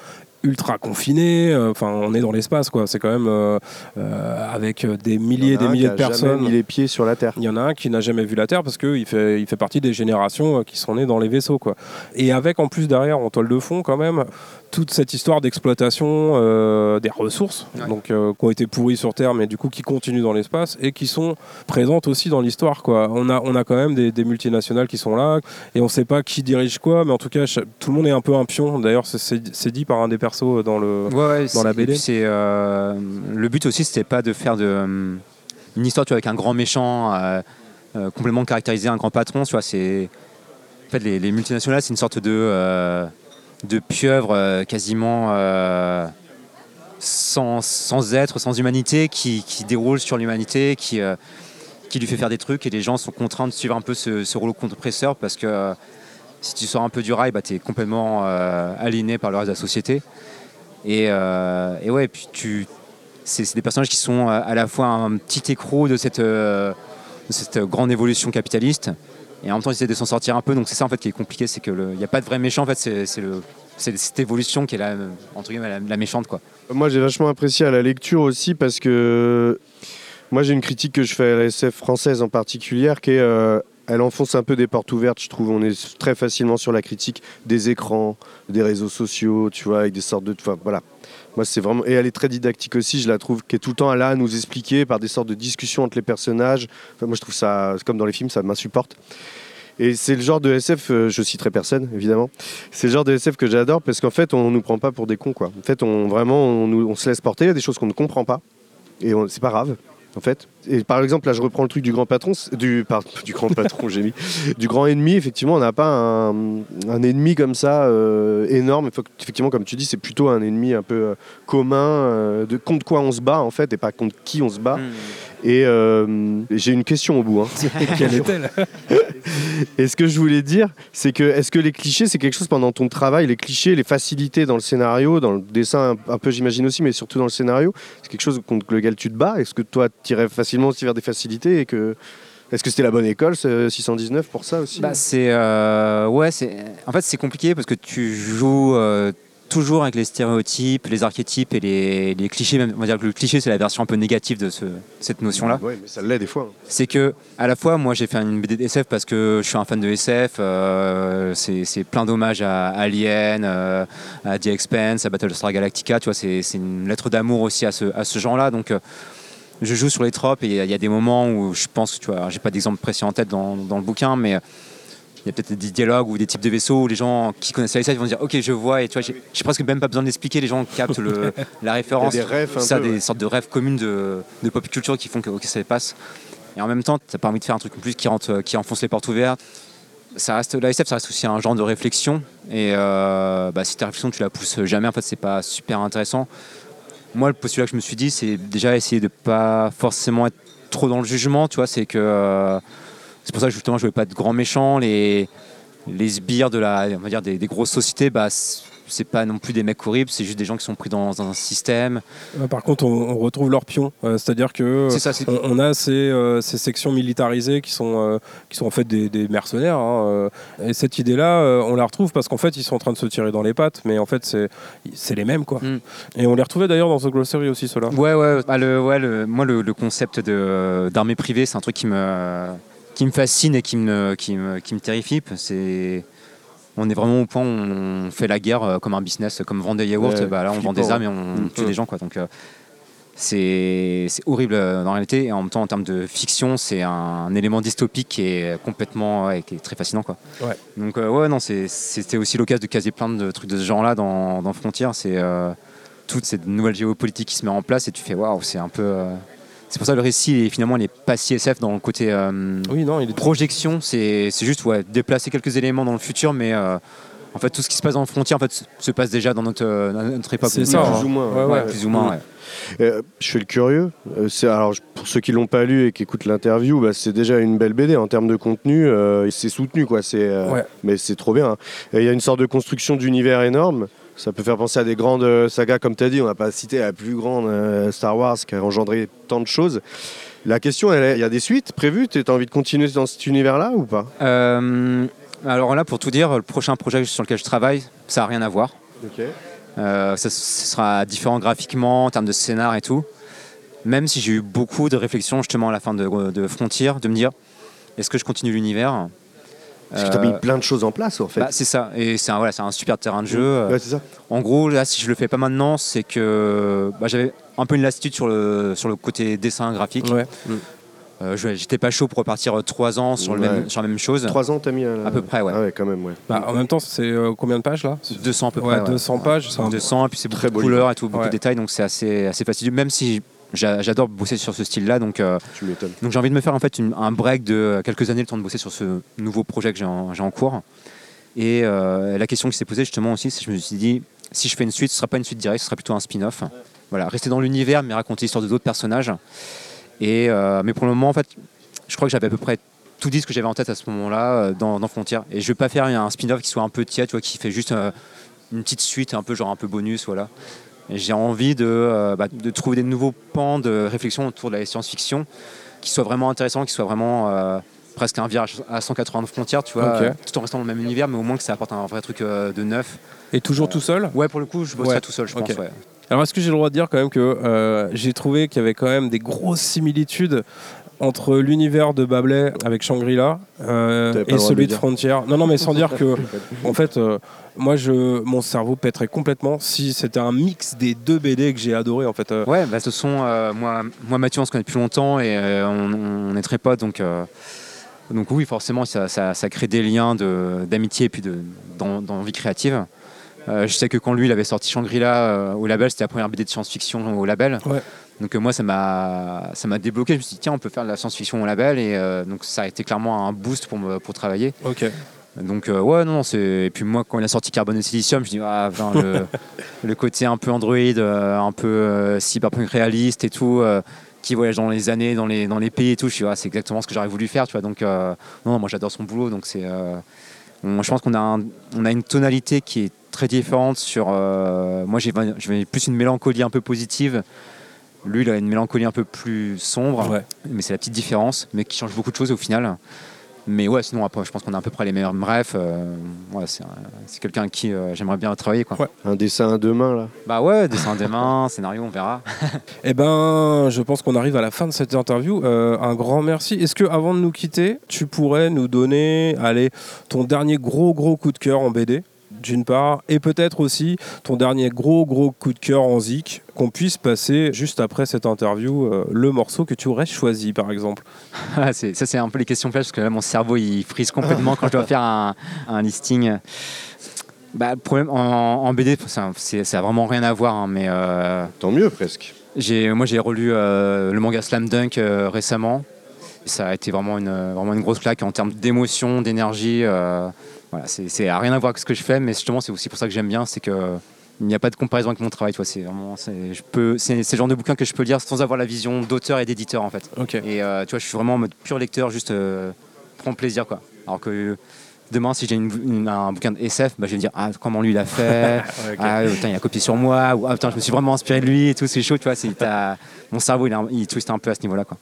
ultra confiné. euh, Enfin, on est dans l'espace, quoi. C'est quand même euh, euh, avec des milliers et des milliers de personnes. mis les pieds sur la Terre. Il y en a un qui n'a jamais vu la Terre parce qu'il fait, il fait partie des générations qui sont nées dans les vaisseaux. Quoi. Et avec en plus derrière, en toile de fond, quand même, toute cette histoire d'exploitation euh, des ressources donc, euh, qui ont été pourries sur Terre, mais du coup qui continuent dans l'espace et qui sont présentes aussi dans l'histoire. Quoi. On, a, on a quand même des, des multinationales qui sont là et on ne sait pas qui dirige quoi, mais en tout cas, tout le monde est un peu un pion. D'ailleurs, c'est- dit par un des persos dans, le, Ouais, ouais, dans la BD. c'est, euh, le but aussi, c'était pas de faire de, euh, une histoire tu vois, avec un grand méchant euh, euh, complètement caractérisé, un grand patron. Tu vois, c'est, en fait, les, les multinationales, c'est une sorte de, euh, de pieuvre euh, quasiment euh, sans, être, sans humanité, qui, qui déroule sur l'humanité, qui, euh, qui lui fait faire des trucs et les gens sont contraints de suivre un peu ce, ce rouleau compresseur parce que si tu sors un peu du rail, bah, tu es complètement aligné par le reste de la société. Et, et ouais, puis tu, c'est, des personnages qui sont à la fois un petit écrou de de cette grande évolution capitaliste, et en même temps ils essaient de s'en sortir un peu. Donc c'est ça en fait qui est compliqué, c'est qu'il n'y a pas de vrai méchant en fait, c'est, cette évolution qui est la, entre guillemets, la, la méchante. Moi, j'ai vachement apprécié à la lecture aussi parce que moi, j'ai une critique que je fais à la SF française en particulier, qui est euh, elle enfonce un peu des portes ouvertes, je trouve. On est très facilement sur la critique des écrans, des réseaux sociaux, tu vois, avec des sortes de. enfin, voilà. Et elle est très didactique aussi, je la trouve, qui est tout le temps là à nous expliquer par des sortes de discussions entre les personnages. Moi, je trouve ça, comme dans les films, ça m'insupporte. Et c'est le genre de SF, euh, je citerai personne évidemment, c'est le genre de SF que j'adore parce qu'en fait on nous prend pas pour des cons quoi. En fait on vraiment se laisse porter, il y a des choses qu'on ne comprend pas et c'est pas grave. en fait. Et par exemple, là, je reprends le truc du grand patron, du, pardon, du grand patron, j'ai mis, du grand ennemi. Effectivement, on n'a pas un, un ennemi comme ça euh, énorme. Effectivement, comme tu dis, c'est plutôt un ennemi un peu euh, commun, euh, de contre quoi on se bat en fait, et pas contre qui on se bat. Et euh, j'ai une question au bout. hein. Quelle est-elle? Et ce que je voulais dire, c'est que est-ce que les clichés, c'est quelque chose pendant ton travail, les clichés, les facilités dans le scénario, dans le dessin un, un peu, j'imagine aussi, mais surtout dans le scénario, c'est quelque chose contre lequel tu te bats? Est-ce que toi, tu irais facilement aussi vers des facilités et que est-ce que c'était la bonne école, ce 619 pour ça aussi? Bah, c'est euh, ouais, c'est en fait c'est compliqué parce que tu joues euh, toujours avec les stéréotypes, les archétypes et les, les clichés. Même, on va dire que le cliché c'est la version un peu négative de ce- cette notion-là. Ouais, mais ça l'est des fois. C'est que à la fois moi j'ai fait une BD de SF parce que je suis un fan de SF. euh, c'est c'est plein d'hommages à Alien, à The Expanse, à Battlestar Galactica. Tu vois, c'est c'est une lettre d'amour aussi à ce, à ce genre-là. Donc je joue sur les tropes et il y, a- il y a des moments où je pense tu vois, j'ai pas d'exemple précis en tête dans, dans le bouquin, mais euh, il y a peut-être des dialogues ou des types de vaisseaux où les gens qui connaissent la SF vont dire ok je vois et tu vois j'ai j'ai presque même pas besoin d'expliquer les gens captent le, la référence. Il y a des un ça peu, des ouais. sortes de rêves communes de, de pop culture qui font que ok, ça passe. Et en même temps t'as pas envie de faire un truc en plus qui rentre qui enfonce les portes ouvertes. Ça reste la SF ça reste aussi un genre de réflexion. Et euh, bah, si ta réflexion tu la pousses jamais en fait c'est pas super intéressant moi le postulat que je me suis dit c'est déjà essayer de pas forcément être trop dans le jugement tu vois c'est que euh, c'est pour ça que justement je voulais pas être grand méchant les les sbires de la on va dire des, des grosses sociétés bah c'est pas non plus des mecs horribles c'est juste des gens qui sont pris dans un système Ouais, Par contre, on, on retrouve leurs pions. Euh, C'est-à-dire que euh, ça, on, on a ces, euh, ces sections militarisées qui sont, euh, qui sont en fait des, des mercenaires. hein, euh, et cette idée-là, euh, on la retrouve parce qu'en fait, ils sont en train de se tirer dans les pattes, mais en fait, c'est les mêmes. quoi. Et on les retrouvait d'ailleurs dans The Glossary aussi, ceux-là. Ouais, ouais, bah, le, ouais le- moi le, le concept d'armée privée, c'est un truc qui me, qui me fascine et qui me, qui me, qui me terrifie. C'est, on est vraiment au point où on fait la guerre euh, comme un business, comme vendre des yaourts. Ouais, bah, là, on vend des flippant, armes et on ouais. tue Mm. des gens. Quoi, donc, euh, c'est, horrible euh, dans la réalité. Et en même temps, en termes de fiction, c'est un, élément dystopique qui est complètement, ouais, qui est très fascinant. Quoi. Ouais. Donc, euh, ouais, non, c'était aussi l'occasion de caser plein de trucs de ce genre-là dans, dans Frontier. C'est. euh, toute cette nouvelle géopolitique qui se met en place et tu fais waouh, c'est un peu. euh, C'est pour ça que le récit, est- finalement, il n'est pas si SF dans le côté euh, oui, non, il est... projection. C'est juste ouais, déplacer quelques éléments dans le futur, mais euh, en fait, tout ce qui se passe dans le frontier en fait, se- se passe déjà dans notre, euh, notre époque. C'est euh, hein. Ouais, ouais. plus ou moins. ouais. Euh, je fais le curieux. Euh, c'est- alors, pour ceux qui l'ont pas lu et qui écoutent l'interview, bah, c'est déjà une belle BD en termes de contenu. euh, c'est soutenu, quoi. C'est, euh, mais c'est trop bien. hein. Il y a une sorte de construction d'univers énorme. Ça peut faire penser à des grandes euh, sagas, comme tu as dit. On n'a pas cité la plus grande euh, Star Wars qui a engendré tant de choses. La question, il y a des suites prévues? Tu as envie de continuer dans cet univers-là ou pas? Euh, alors là, pour tout dire, le prochain projet sur lequel je travaille, ça n'a rien à voir. Ok. Euh, ça, ce sera différent graphiquement, en termes de scénar et tout. Même si j'ai eu beaucoup de réflexions justement à la fin de, de Frontier, de me dire est-ce que je continue l'univers? Parce que tu as mis plein de choses en place, en fait. bah, c'est ça, et c'est un, voilà, c'est un super terrain de jeu. Ouais, c'est ça. En gros, là, si je le fais pas maintenant, c'est que bah, j'avais un peu une lassitude sur le, sur le côté dessin graphique. Ouais. Euh, J'étais pas chaud pour repartir euh, trois ans sur, le Ouais. même, sur la même chose. Trois ans, t'as mis à, À peu près, ouais. Ah ouais, quand même, ouais. Bah, en même temps, c'est euh, combien de pages là? 200 à peu près. ouais. 200 pages, c'est un- 200, et puis c'est beaucoup de couleurs et tout, beaucoup Ouais. de détails, donc c'est assez, assez facile. Même si j'adore bosser sur ce style-là, donc, euh, donc j'ai envie de me faire en fait une- un break de quelques années, le temps de bosser sur ce nouveau projet que j'ai en, en cours. Et euh, la question qui s'est posée justement aussi, c'est que je me suis dit, si je fais une suite, ce sera pas une suite directe, ce sera plutôt un spin-off. Voilà, rester dans l'univers, mais raconter l'histoire de d'autres personnages. Et, euh, mais pour le moment, en fait, je crois que j'avais à peu près tout dit ce que j'avais en tête à ce moment-là dans, dans Frontier. Et je vais pas faire un spin-off qui soit un peu tiède, tu vois, qui fait juste une petite suite, un peu genre un peu bonus, voilà. J'ai envie de, euh, bah, de trouver des nouveaux pans de réflexion autour de la science-fiction qui soient vraiment intéressants, qui soient vraiment euh, presque un virage à 180 de frontières, tu vois, Ok. euh, tout en restant dans le même univers, mais au moins que ça apporte un vrai truc euh, de neuf. Et toujours tout seul? Ouais, pour le coup, je bosserai Ouais. tout seul, je Ok. pense. Ouais. Alors, est-ce que j'ai le droit de dire quand même que euh, j'ai trouvé qu'il y avait quand même des grosses similitudes entre l'univers de Babelais avec Shangri-La euh, et de celui de dire. Frontier Non, non, mais sans dire que, en fait, euh, moi, je, mon cerveau pèterait complètement si c'était un mix des deux BD que j'ai adoré, en fait. euh. Ouais, bah, ce sont euh, moi, moi Mathieu, on se connaît depuis longtemps et euh, on, on est très potes, donc euh, donc oui, forcément, ça, ça- ça crée des liens de- d'amitié et puis de- d'en- d'envie créative. Euh, je sais que quand lui, il avait sorti Shangri-La euh, au label, c'était la première BD de science-fiction au label. Ouais. Donc euh, moi, ça m'a ça m'a débloqué. Je me suis dit, tiens, on peut faire de la science-fiction au label. Et euh, donc ça a été clairement un boost pour, me, pour travailler. Ok. Donc euh, ouais, non, non, c'est... Et puis moi, quand il a sorti Carbone et Silicium, je dis, ah, ben, le, le côté un peu Android, euh, un peu euh, cyberpunk réaliste et tout, qui voyage dans les années, dans les, dans les pays et tout, je suis, ah, c'est exactement ce que j'aurais voulu faire, tu vois. Donc non, non, moi j'adore son boulot, donc c'est... on- je pense qu'on a, un- on a une tonalité qui est très différente sur... moi, j'ai, j'ai plus une mélancolie un peu positive. Lui, il a une mélancolie un peu plus sombre, Ouais. mais c'est la petite différence, mais qui change beaucoup de choses au final. Mais ouais, sinon, après, je pense qu'on a à peu près les meilleurs. Bref, euh, ouais, c'est, un- c'est quelqu'un avec qui euh, j'aimerais bien travailler. Quoi. Un dessin à deux mains, là. Bah ouais, dessin des mains, scénario, on verra. Eh ben, je pense qu'on arrive à la fin de cette interview. Euh, un grand merci. Est-ce que, avant de nous quitter, tu pourrais nous donner, allez, ton dernier gros gros coup de cœur en BD, d'une part, et peut-être aussi ton dernier gros gros coup de cœur en zik, qu'on puisse passer juste après cette interview euh, le morceau que tu aurais choisi, par exemple. Ah, c'est- ça, c'est un peu les questions pièges parce que là, mon cerveau, il frise complètement quand je dois faire un, un listing. Bah, le problème en, en BD, ça, c'est- ça a vraiment rien à voir, hein, mais. euh, Tant mieux, presque. J'ai, moi, j'ai relu euh, le manga Slam Dunk euh, récemment. Ça a été vraiment une, vraiment une grosse claque en termes d'émotion, d'énergie. Euh, voilà, c'est, c'est rien à voir avec ce que je fais, mais justement, c'est aussi pour ça que j'aime bien, c'est que il n'y a pas de comparaison avec mon travail. C'est vraiment, c'est, je peux, c'est, le genre de bouquin que je peux lire sans avoir la vision d'auteur et d'éditeur en fait. Ok. Et euh, tu vois, je suis vraiment en mode pur lecteur, juste euh, prends plaisir quoi. Alors que demain, si j'ai une- une- un bouquin de SF, bah, je vais me dire ah, comment lui il a fait, ah putain, il a copié sur moi, ou ah, putain, je me suis vraiment inspiré de lui et tout, c'est chaud, tu vois. Mon cerveau il, un- il twiste un peu à ce niveau-là quoi.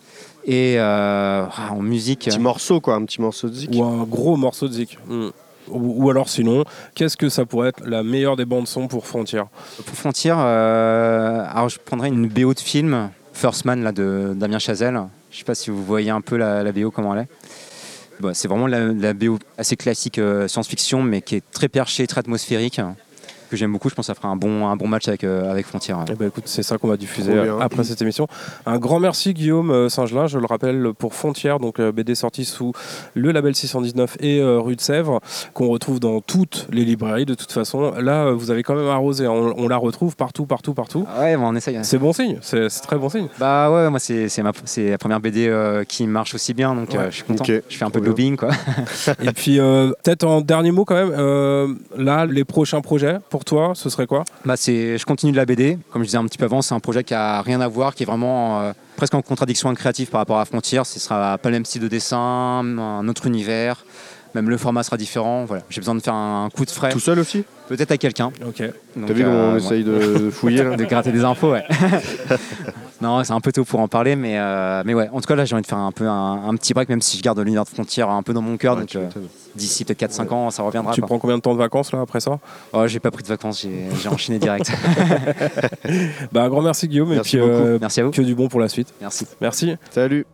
Et euh, ah, en musique. Petit morceau, quoi, un petit morceau de zik. Ou un gros morceau de zik. Hmm. Ou, alors sinon, qu'est-ce que ça pourrait être la meilleure des bandes son pour Frontier Pour Frontier, euh, alors je prendrais une BO de film, First Man là, de Damien Chazelle. Je sais pas si vous voyez un peu la, BO, comment elle est. Bon, c'est vraiment la, la BO assez classique euh, science-fiction, mais qui est très perchée, très atmosphérique, que j'aime beaucoup. Je pense que ça fera un bon, un bon match avec, euh, avec Frontier. Eh ben, écoute, c'est ça qu'on va diffuser bien. euh, après cette émission. Un grand merci Guillaume euh, Saint-Gelin, je le rappelle pour Frontière, donc euh, BD sorti sous le label 619 et euh, rue de Sèvres, qu'on retrouve dans toutes les librairies de toute façon. Là, vous avez quand même arrosé, on, on la retrouve partout, partout, partout. Ouais, bon, on essaye. C'est bon signe, c'est très bon signe. Bah ouais, moi c'est c'est ma- c'est la première BD euh, qui marche aussi bien, donc euh, Ouais. je suis content. Ok, Je fais un peu de lobbying quoi. Et puis euh, peut-être en dernier mot quand même, euh, là, les prochains projets pour toi, ce serait quoi? Bah c'est, je continue de la BD. Comme je disais un petit peu avant, c'est un projet qui a rien à voir, qui est vraiment euh, presque en contradiction créative par rapport à Frontier. Ce sera pas le même style de dessin, un autre univers. Même le format sera différent. Voilà, j'ai besoin de faire un coup de frais. Tout seul aussi? Peut-être à quelqu'un. Ok. Donc, T'as vu comment euh, on ouais. essaye de, de fouiller, là? De gratter des infos, ouais. non, c'est un peu tôt pour en parler, mais, euh, mais ouais. En tout cas, là, j'ai envie de faire un peu un, un petit break, même si je garde l'univers de frontière un peu dans mon cœur. Ouais, donc, euh, d'ici peut-être 4-5 ans, ça reviendra. Tu quoi. prends combien de temps de vacances là après ça? Oh, j'ai pas pris de vacances, j'ai j'ai enchaîné direct. Bah un grand merci Guillaume Merci et puis beaucoup. euh, Merci à vous. que du bon pour la suite. Merci. Merci. Salut.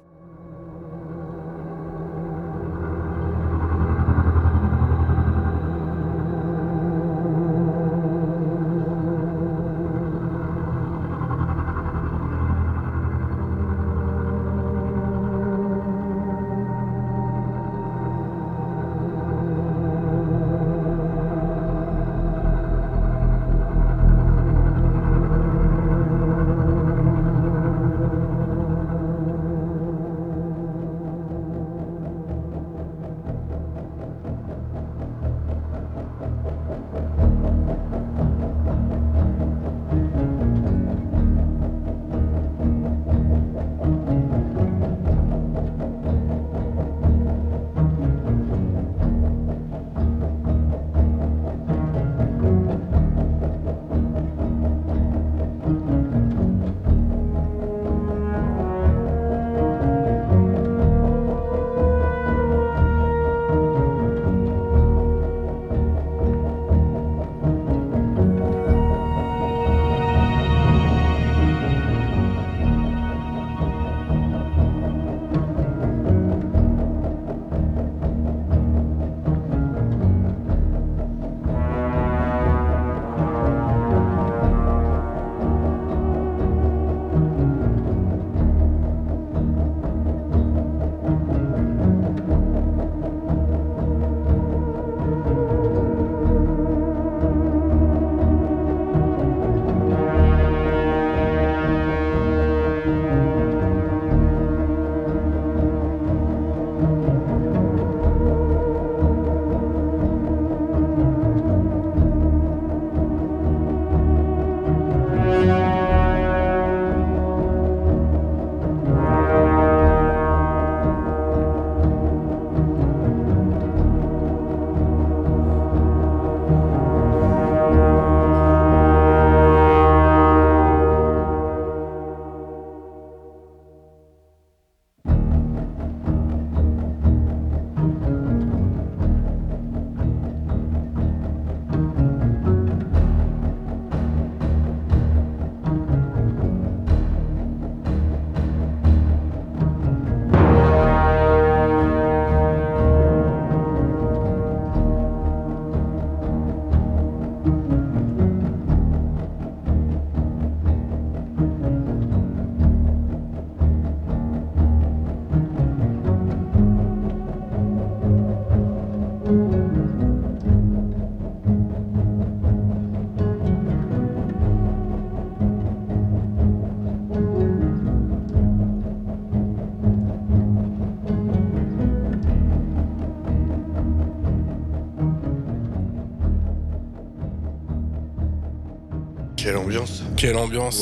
Quelle ambiance. Quelle ambiance.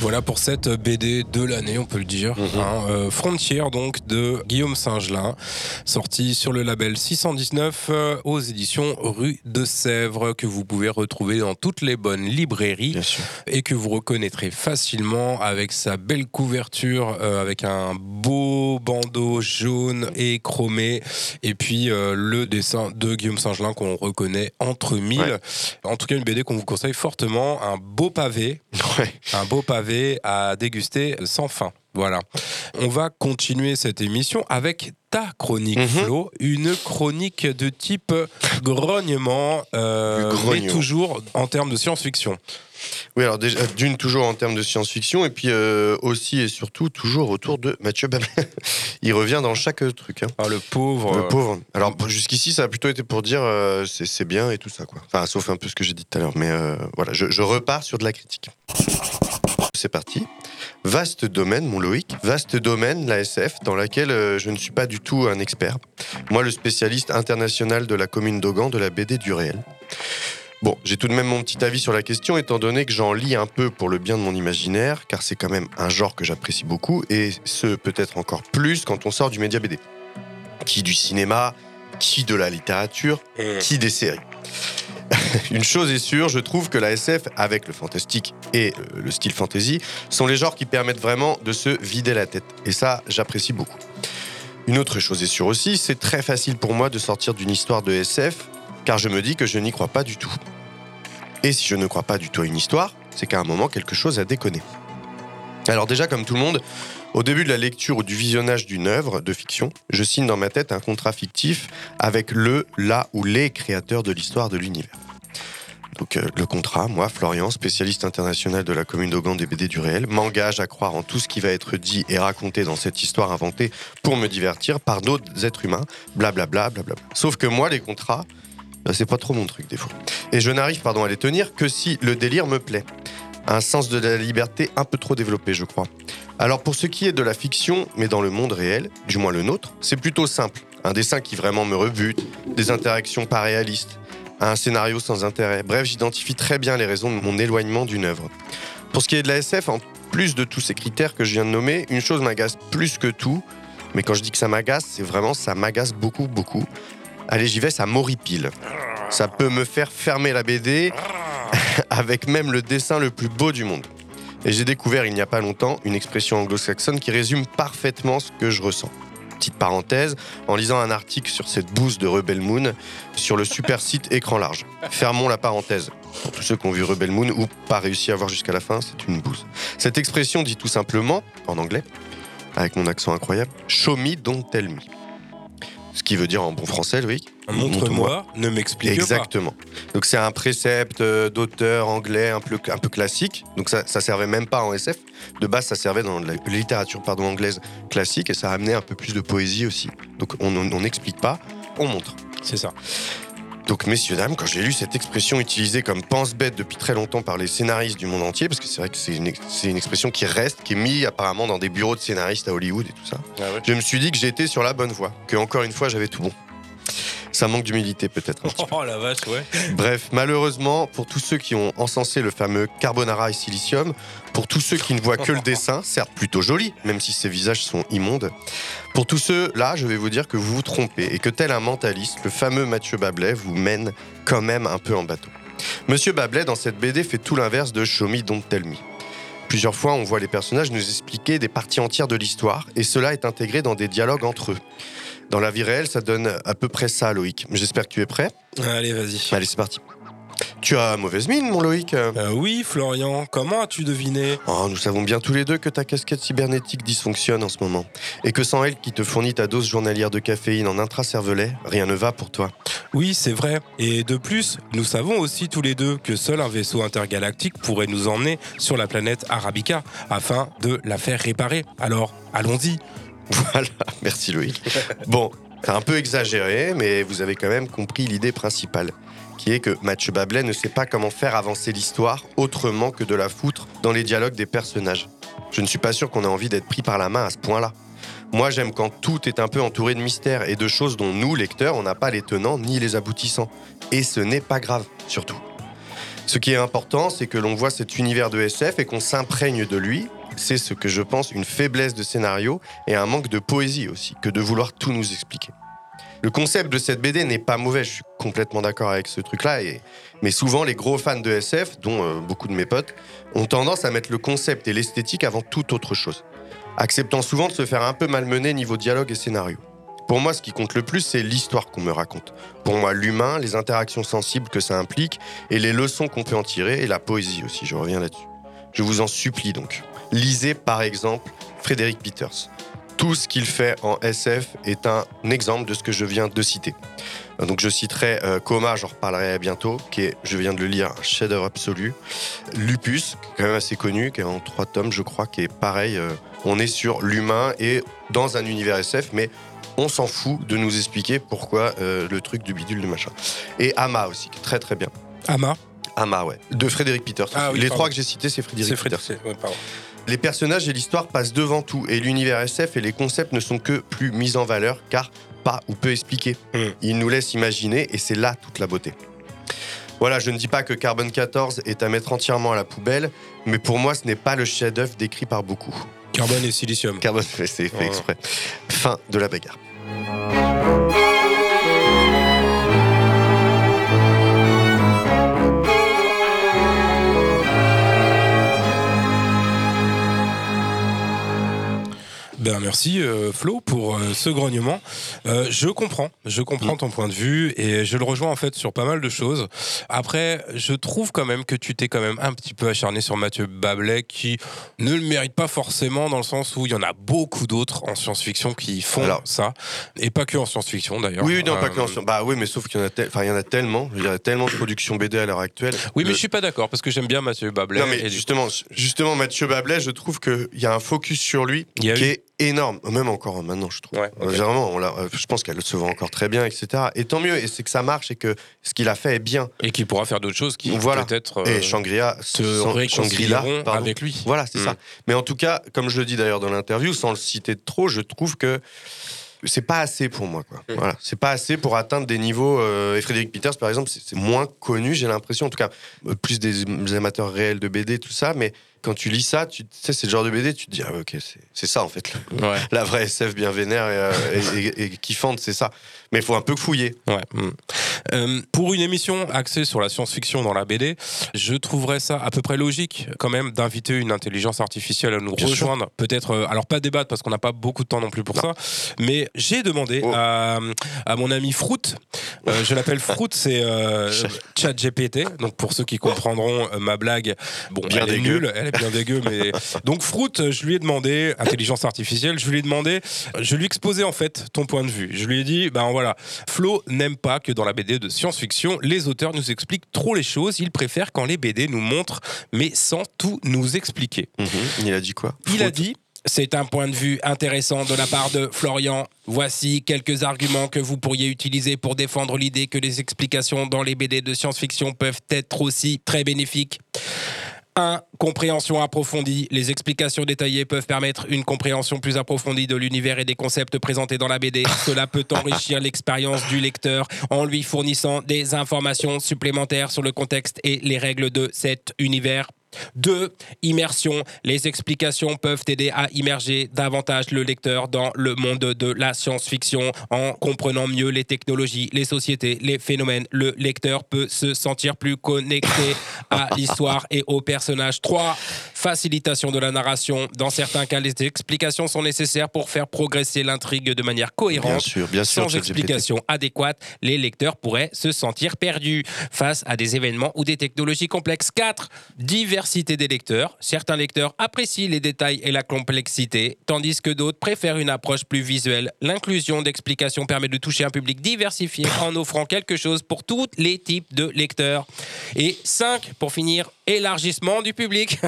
Voilà pour cette BD de l'année, on peut le dire. Mhm. hein. Euh, Frontière, donc, de Guillaume Singelin, sorti sur le label 619 euh, aux éditions Rue de Sèvres, que vous pouvez retrouver dans toutes les bonnes librairies et que vous reconnaîtrez facilement avec sa belle couverture, euh, avec un beau bandeau jaune et chromé, et puis le dessin de Guillaume Singelin qu'on reconnaît entre mille. En tout cas, une BD qu'on vous conseille fortement, un beau pavé, un beau pavé à déguster sans fin. Voilà. On va continuer cette émission avec ta chronique, Flo, une chronique de type grognement, euh, mais grognement. toujours en termes de science-fiction. Oui, alors déjà, d'une, toujours en termes de science-fiction, et puis euh, aussi et surtout, toujours autour de Mathieu Babelet. Il revient dans chaque truc. Hein. Ah, le pauvre. Le pauvre. Alors, jusqu'ici, ça a plutôt été pour dire euh, c'est c'est bien et tout ça, quoi. Enfin, sauf un peu ce que j'ai dit tout à l'heure. Mais euh, voilà, je, je repars sur de la critique. C'est parti. Vaste domaine, mon Loïc, vaste domaine, la SF, dans laquelle euh, je ne suis pas du tout un expert. Moi, le spécialiste international de la commune d'Augan de la BD du réel. Bon, j'ai tout de même mon petit avis sur la question, étant donné que j'en lis un peu pour le bien de mon imaginaire, car c'est quand même un genre que j'apprécie beaucoup, et ce peut-être encore plus quand on sort du média BD. Qui du cinéma, qui de la littérature, qui des séries. Une chose est sûre, je trouve que la SF, avec le fantastique et euh, le style fantasy, sont les genres qui permettent vraiment de se vider la tête. Et ça, j'apprécie beaucoup. Une autre chose est sûre aussi, c'est très facile pour moi de sortir d'une histoire de SF, car je me dis que je n'y crois pas du tout. Et si je ne crois pas du tout à une histoire, c'est qu'à un moment, quelque chose a déconné. Alors déjà, comme tout le monde, au début de la lecture ou du visionnage d'une œuvre de fiction, je signe dans ma tête un contrat fictif avec le, la ou les créateurs de l'histoire de l'univers. Donc euh, le contrat, moi, Florian, spécialiste international de la commune d'Augan des BD du réel, m'engage à croire en tout ce qui va être dit et raconté dans cette histoire inventée pour me divertir par d'autres êtres humains, blablabla, blablabla. Sauf que moi, les contrats, c'est pas trop mon truc des fois. Et je n'arrive, pardon, à les tenir que si le délire me plaît. Un sens de la liberté un peu trop développé, je crois. Alors pour ce qui est de la fiction, mais dans le monde réel, du moins le nôtre, c'est plutôt simple. Un dessin qui vraiment me rebute, des interactions pas réalistes, un scénario sans intérêt. Bref, j'identifie très bien les raisons de mon éloignement d'une œuvre. Pour ce qui est de la SF, en plus de tous ces critères que je viens de nommer, une chose m'agace plus que tout, mais quand je dis que ça m'agace, c'est vraiment ça m'agace beaucoup, beaucoup. Allez, j'y vais, ça m'horripile. Ça peut me faire fermer la BD avec même le dessin le plus beau du monde. Et j'ai découvert il n'y a pas longtemps une expression anglo-saxonne qui résume parfaitement ce que je ressens. Petite parenthèse, en lisant un article sur cette bouse de Rebel Moon sur le super site Écran Large. Fermons la parenthèse. Pour tous ceux qui ont vu Rebel Moon ou pas réussi à voir jusqu'à la fin, c'est une bouse. Cette expression dit tout simplement, en anglais, avec mon accent incroyable, Show me, don't tell me. Ce qui veut dire en bon français, Loïc Montre-moi, ne m'explique pas. Exactement. Donc c'est un précepte euh, d'auteur anglais un peu, un peu classique. Donc ça, ça servait même pas en SF. De base, ça servait dans la littérature pardon, anglaise classique et ça amenait un peu plus de poésie aussi. Donc on on n'explique pas, on montre. C'est ça. Donc, messieurs, dames, quand j'ai lu cette expression utilisée comme pense-bête depuis très longtemps par les scénaristes du monde entier, parce que c'est vrai que c'est une, ex- c'est une expression qui reste, qui est mise apparemment dans des bureaux de scénaristes à Hollywood et tout ça, je me suis dit que j'étais sur la bonne voie, que encore une fois j'avais tout bon. Ça manque d'humilité peut-être. un petit peu. Oh la vache, ouais. Bref, malheureusement, pour tous ceux qui ont encensé le fameux carbonara et silicium, pour tous ceux qui ne voient que le dessin, certes plutôt joli, même si ces visages sont immondes, pour tous ceux là, je vais vous dire que vous vous trompez et que tel un mentaliste, le fameux Mathieu Bablet vous mène quand même un peu en bateau. Monsieur Bablet, dans cette BD, fait tout l'inverse de Show me, don't tell me. Plusieurs fois, on voit les personnages nous expliquer des parties entières de l'histoire, et cela est intégré dans des dialogues entre eux. Dans la vie réelle, ça donne à peu près ça, Loïc. J'espère que tu es prêt. Allez, vas-y. Allez, c'est parti. Tu as mauvaise mine, mon Loïc Euh, Oui, Florian, comment as-tu deviné? Oh, nous savons bien tous les deux que ta casquette cybernétique dysfonctionne en ce moment. Et que sans elle qui te fournit ta dose journalière de caféine en intracervelet, rien ne va pour toi. Oui, c'est vrai. Et de plus, nous savons aussi tous les deux que seul un vaisseau intergalactique pourrait nous emmener sur la planète Arabica afin de la faire réparer. Alors, allons-y. Voilà, merci Loïc. Bon, c'est un peu exagéré, mais vous avez quand même compris l'idée principale, qui est que Mathieu Bablet ne sait pas comment faire avancer l'histoire autrement que de la foutre dans les dialogues des personnages. Je ne suis pas sûr qu'on ait envie d'être pris par la main à ce point-là. Moi, j'aime quand tout est un peu entouré de mystères et de choses dont nous, lecteurs, on n'a pas les tenants ni les aboutissants. Et ce n'est pas grave, surtout. Ce qui est important, c'est que l'on voit cet univers de SF et qu'on s'imprègne de lui. C'est ce que je pense une faiblesse de scénario et un manque de poésie aussi, que de vouloir tout nous expliquer. Le concept de cette BD n'est pas mauvais, je suis complètement d'accord avec ce truc-là, mais souvent les gros fans de SF, dont euh, beaucoup de mes potes, ont tendance à mettre le concept et l'esthétique avant toute autre chose, acceptant souvent de se faire un peu malmener niveau dialogue et scénario. Pour moi, ce qui compte le plus, c'est l'histoire qu'on me raconte. Pour moi, l'humain, les interactions sensibles que ça implique, et les leçons qu'on peut en tirer, et la poésie aussi, je reviens là-dessus. Je vous en supplie donc. Lisez par exemple Frédéric Peters. Tout ce qu'il fait en SF est un exemple de ce que je viens de citer. Donc je citerai euh, Coma, j'en reparlerai bientôt, qui est, je viens de le lire, un chef-d'œuvre absolu. Lupus, quand même assez connu, qui est en trois tomes, je crois, qui est pareil. euh, on est sur l'humain et dans un univers SF, mais on s'en fout de nous expliquer pourquoi euh, le truc du bidule, du machin. Et Ama aussi, très très bien. Ama? Ama, ouais. De Frédéric Peters. Ah oui, Les pardon. trois que j'ai cités, c'est Frédéric Fred- Peters. ouais. Les personnages et l'histoire passent devant tout, et l'univers SF et les concepts ne sont que plus mis en valeur, car pas ou peu expliqués. Hmm. Ils nous laissent imaginer, et c'est là toute la beauté. Voilà, je ne dis pas que Carbon 14 est à mettre entièrement à la poubelle, mais pour moi, ce n'est pas le chef-d'œuvre décrit par beaucoup. Carbone et silicium. Carbone, c'est fait exprès. Fin de la bagarre. Ben merci euh, Flo pour euh, ce grognement. Euh, je comprends, je comprends ton point de vue et je le rejoins en fait sur pas mal de choses. Après, je trouve quand même que tu t'es quand même un petit peu acharné sur Mathieu Bablet qui ne le mérite pas forcément dans le sens où il y en a beaucoup d'autres en science-fiction qui font Alors. ça et pas que en science-fiction d'ailleurs. Oui, non, pas que en science- Bah oui, mais sauf qu'il y en a, tel- enfin, il y en a tellement. Il y a tellement de productions BD à l'heure actuelle. Oui, mais Le- je suis pas d'accord parce que j'aime bien Mathieu Bablet. Non, mais et justement, justement, Mathieu Bablet, je trouve qu'il y a un focus sur lui qui est énorme, même encore maintenant, je trouve. Ouais. Euh, Vraiment, on euh, je pense qu'elle se vend encore très bien, etc. Et tant mieux, et c'est que ça marche et que ce qu'il a fait est bien. et qui pourra faire d'autres choses qui Voilà. peut-être et euh, Shangri-La, pardon. avec lui. Voilà, c'est Mm. ça. Mais en tout cas, comme je le dis d'ailleurs dans l'interview, sans le citer trop, je trouve que c'est pas assez pour moi. Quoi. Mm. Voilà, c'est pas assez pour atteindre des niveaux. euh, et Frédéric Peters, par exemple, c'est moins connu, j'ai l'impression, en tout cas, plus des, des amateurs réels de BD, tout ça. Mais quand tu lis ça, tu sais, c'est le genre de BD, tu te dis, ah, ok, c'est- ça en fait. Ouais. La vraie SF bien vénère et, euh, et- et- et kiffante, c'est ça. Mais il faut un peu fouiller. Ouais. mm. Euh, pour une émission axée sur la science-fiction dans la BD, je trouverais ça à peu près logique quand même d'inviter une intelligence artificielle à nous Bien rejoindre. Peut-être, euh, alors pas débattre parce qu'on n'a pas beaucoup de temps non plus pour ça, mais j'ai demandé Oh. à, à mon ami Fruit, je l'appelle Fruit, c'est ChatGPT. Donc pour ceux qui comprendront ma blague, bon, Bien elle est nulle, elle est bien dégueu, mais donc Fruit, je lui ai demandé intelligence artificielle, je lui ai demandé, je lui ai exposé en fait ton point de vue. Je lui ai dit, ben voilà, Flo n'aime pas que dans la BD de science-fiction, les auteurs nous expliquent trop les choses. Il préfère quand les BD nous montrent, mais sans tout nous expliquer. Mhm. Il a dit quoi? Il a dit. C'est un point de vue intéressant de la part de Florian. Voici quelques arguments que vous pourriez utiliser pour défendre l'idée que les explications dans les BD de science-fiction peuvent être aussi très bénéfiques. 1. Compréhension approfondie. Les explications détaillées peuvent permettre une compréhension plus approfondie de l'univers et des concepts présentés dans la BD. Cela peut enrichir l'expérience du lecteur en lui fournissant des informations supplémentaires sur le contexte et les règles de cet univers. 2. Immersion. Les explications peuvent aider à immerger davantage le lecteur dans le monde de la science-fiction en comprenant mieux les technologies, les sociétés, les phénomènes. Le lecteur peut se sentir plus connecté à l'histoire et aux personnages. 3. Facilitation de la narration. Dans certains cas, les explications sont nécessaires pour faire progresser l'intrigue de manière cohérente. Bien sûr, bien sûr. Sans ChatGPT. explication adéquate, les lecteurs pourraient se sentir perdus face à des événements ou des technologies complexes. 4. Diversité des lecteurs. Certains lecteurs apprécient les détails et la complexité, tandis que d'autres préfèrent une approche plus visuelle. L'inclusion d'explications permet de toucher un public diversifié en offrant quelque chose pour tous les types de lecteurs. Et 5. Pour finir, élargissement du public.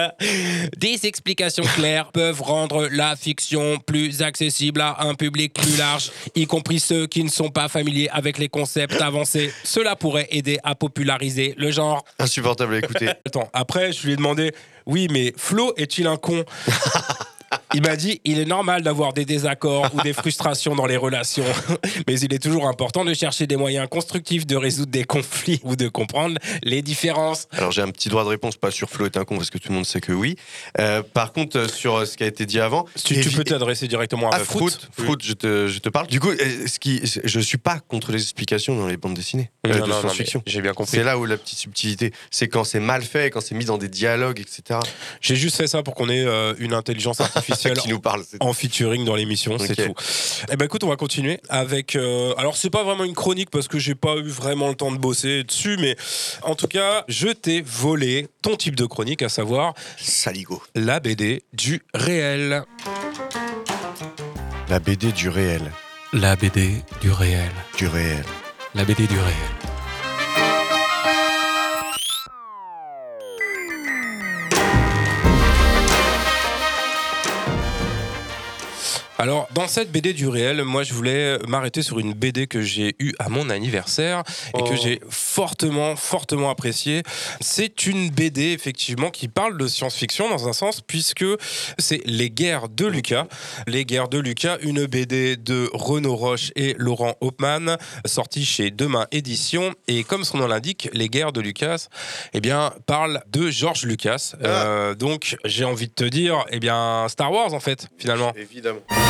Des explications claires peuvent rendre la fiction plus accessible à un public plus large, y compris ceux qui ne sont pas familiers avec les concepts avancés. Cela pourrait aider à populariser le genre. Insupportable à écouter. Attends, après, je lui ai demandé, oui, mais Flo est-il un con? Il m'a dit il est normal d'avoir des désaccords ou des frustrations dans les relations, mais il est toujours important de chercher des moyens constructifs de résoudre des conflits ou de comprendre les différences. Alors j'ai un petit droit de réponse, pas sur Flo est un con, parce que tout le monde sait que oui. Euh, par contre, euh, sur euh, ce qui a été dit avant. Tu, tu peux t'adresser directement à Ah, Fruit, Fruit, je, te, je te parle. Du coup, ce qui, je suis pas contre les explications dans les bandes dessinées euh, Non, de science-fiction. j'ai bien compris. C'est là où la petite subtilité, c'est quand c'est mal fait, quand c'est mis dans des dialogues, etc. J'ai juste fait ça pour qu'on ait euh, une intelligence artificielle Qui nous parle. en featuring dans l'émission, c'est tout. Eh ben écoute, on va continuer avec. euh, alors c'est pas vraiment une chronique parce que j'ai pas eu vraiment le temps de bosser dessus, mais en tout cas, je t'ai volé ton type de chronique, à savoir Saligo. la BD du réel. La BD du réel. La BD du réel. Du réel. La BD du réel. Alors, dans cette BD du réel, moi, je voulais m'arrêter sur une BD que j'ai eue à mon anniversaire et que Oh. j'ai fortement, fortement appréciée. C'est une BD, effectivement, qui parle de science-fiction dans un sens, puisque c'est Les Guerres de Lucas. Les Guerres de Lucas, une BD de Renaud Roche et Laurent Hopman, sortie chez Demain Édition. Et comme son nom l'indique, Les Guerres de Lucas, eh bien, parle de George Lucas. Euh, donc, j'ai envie de te dire, eh bien, Star Wars, en fait, finalement. Évidemment.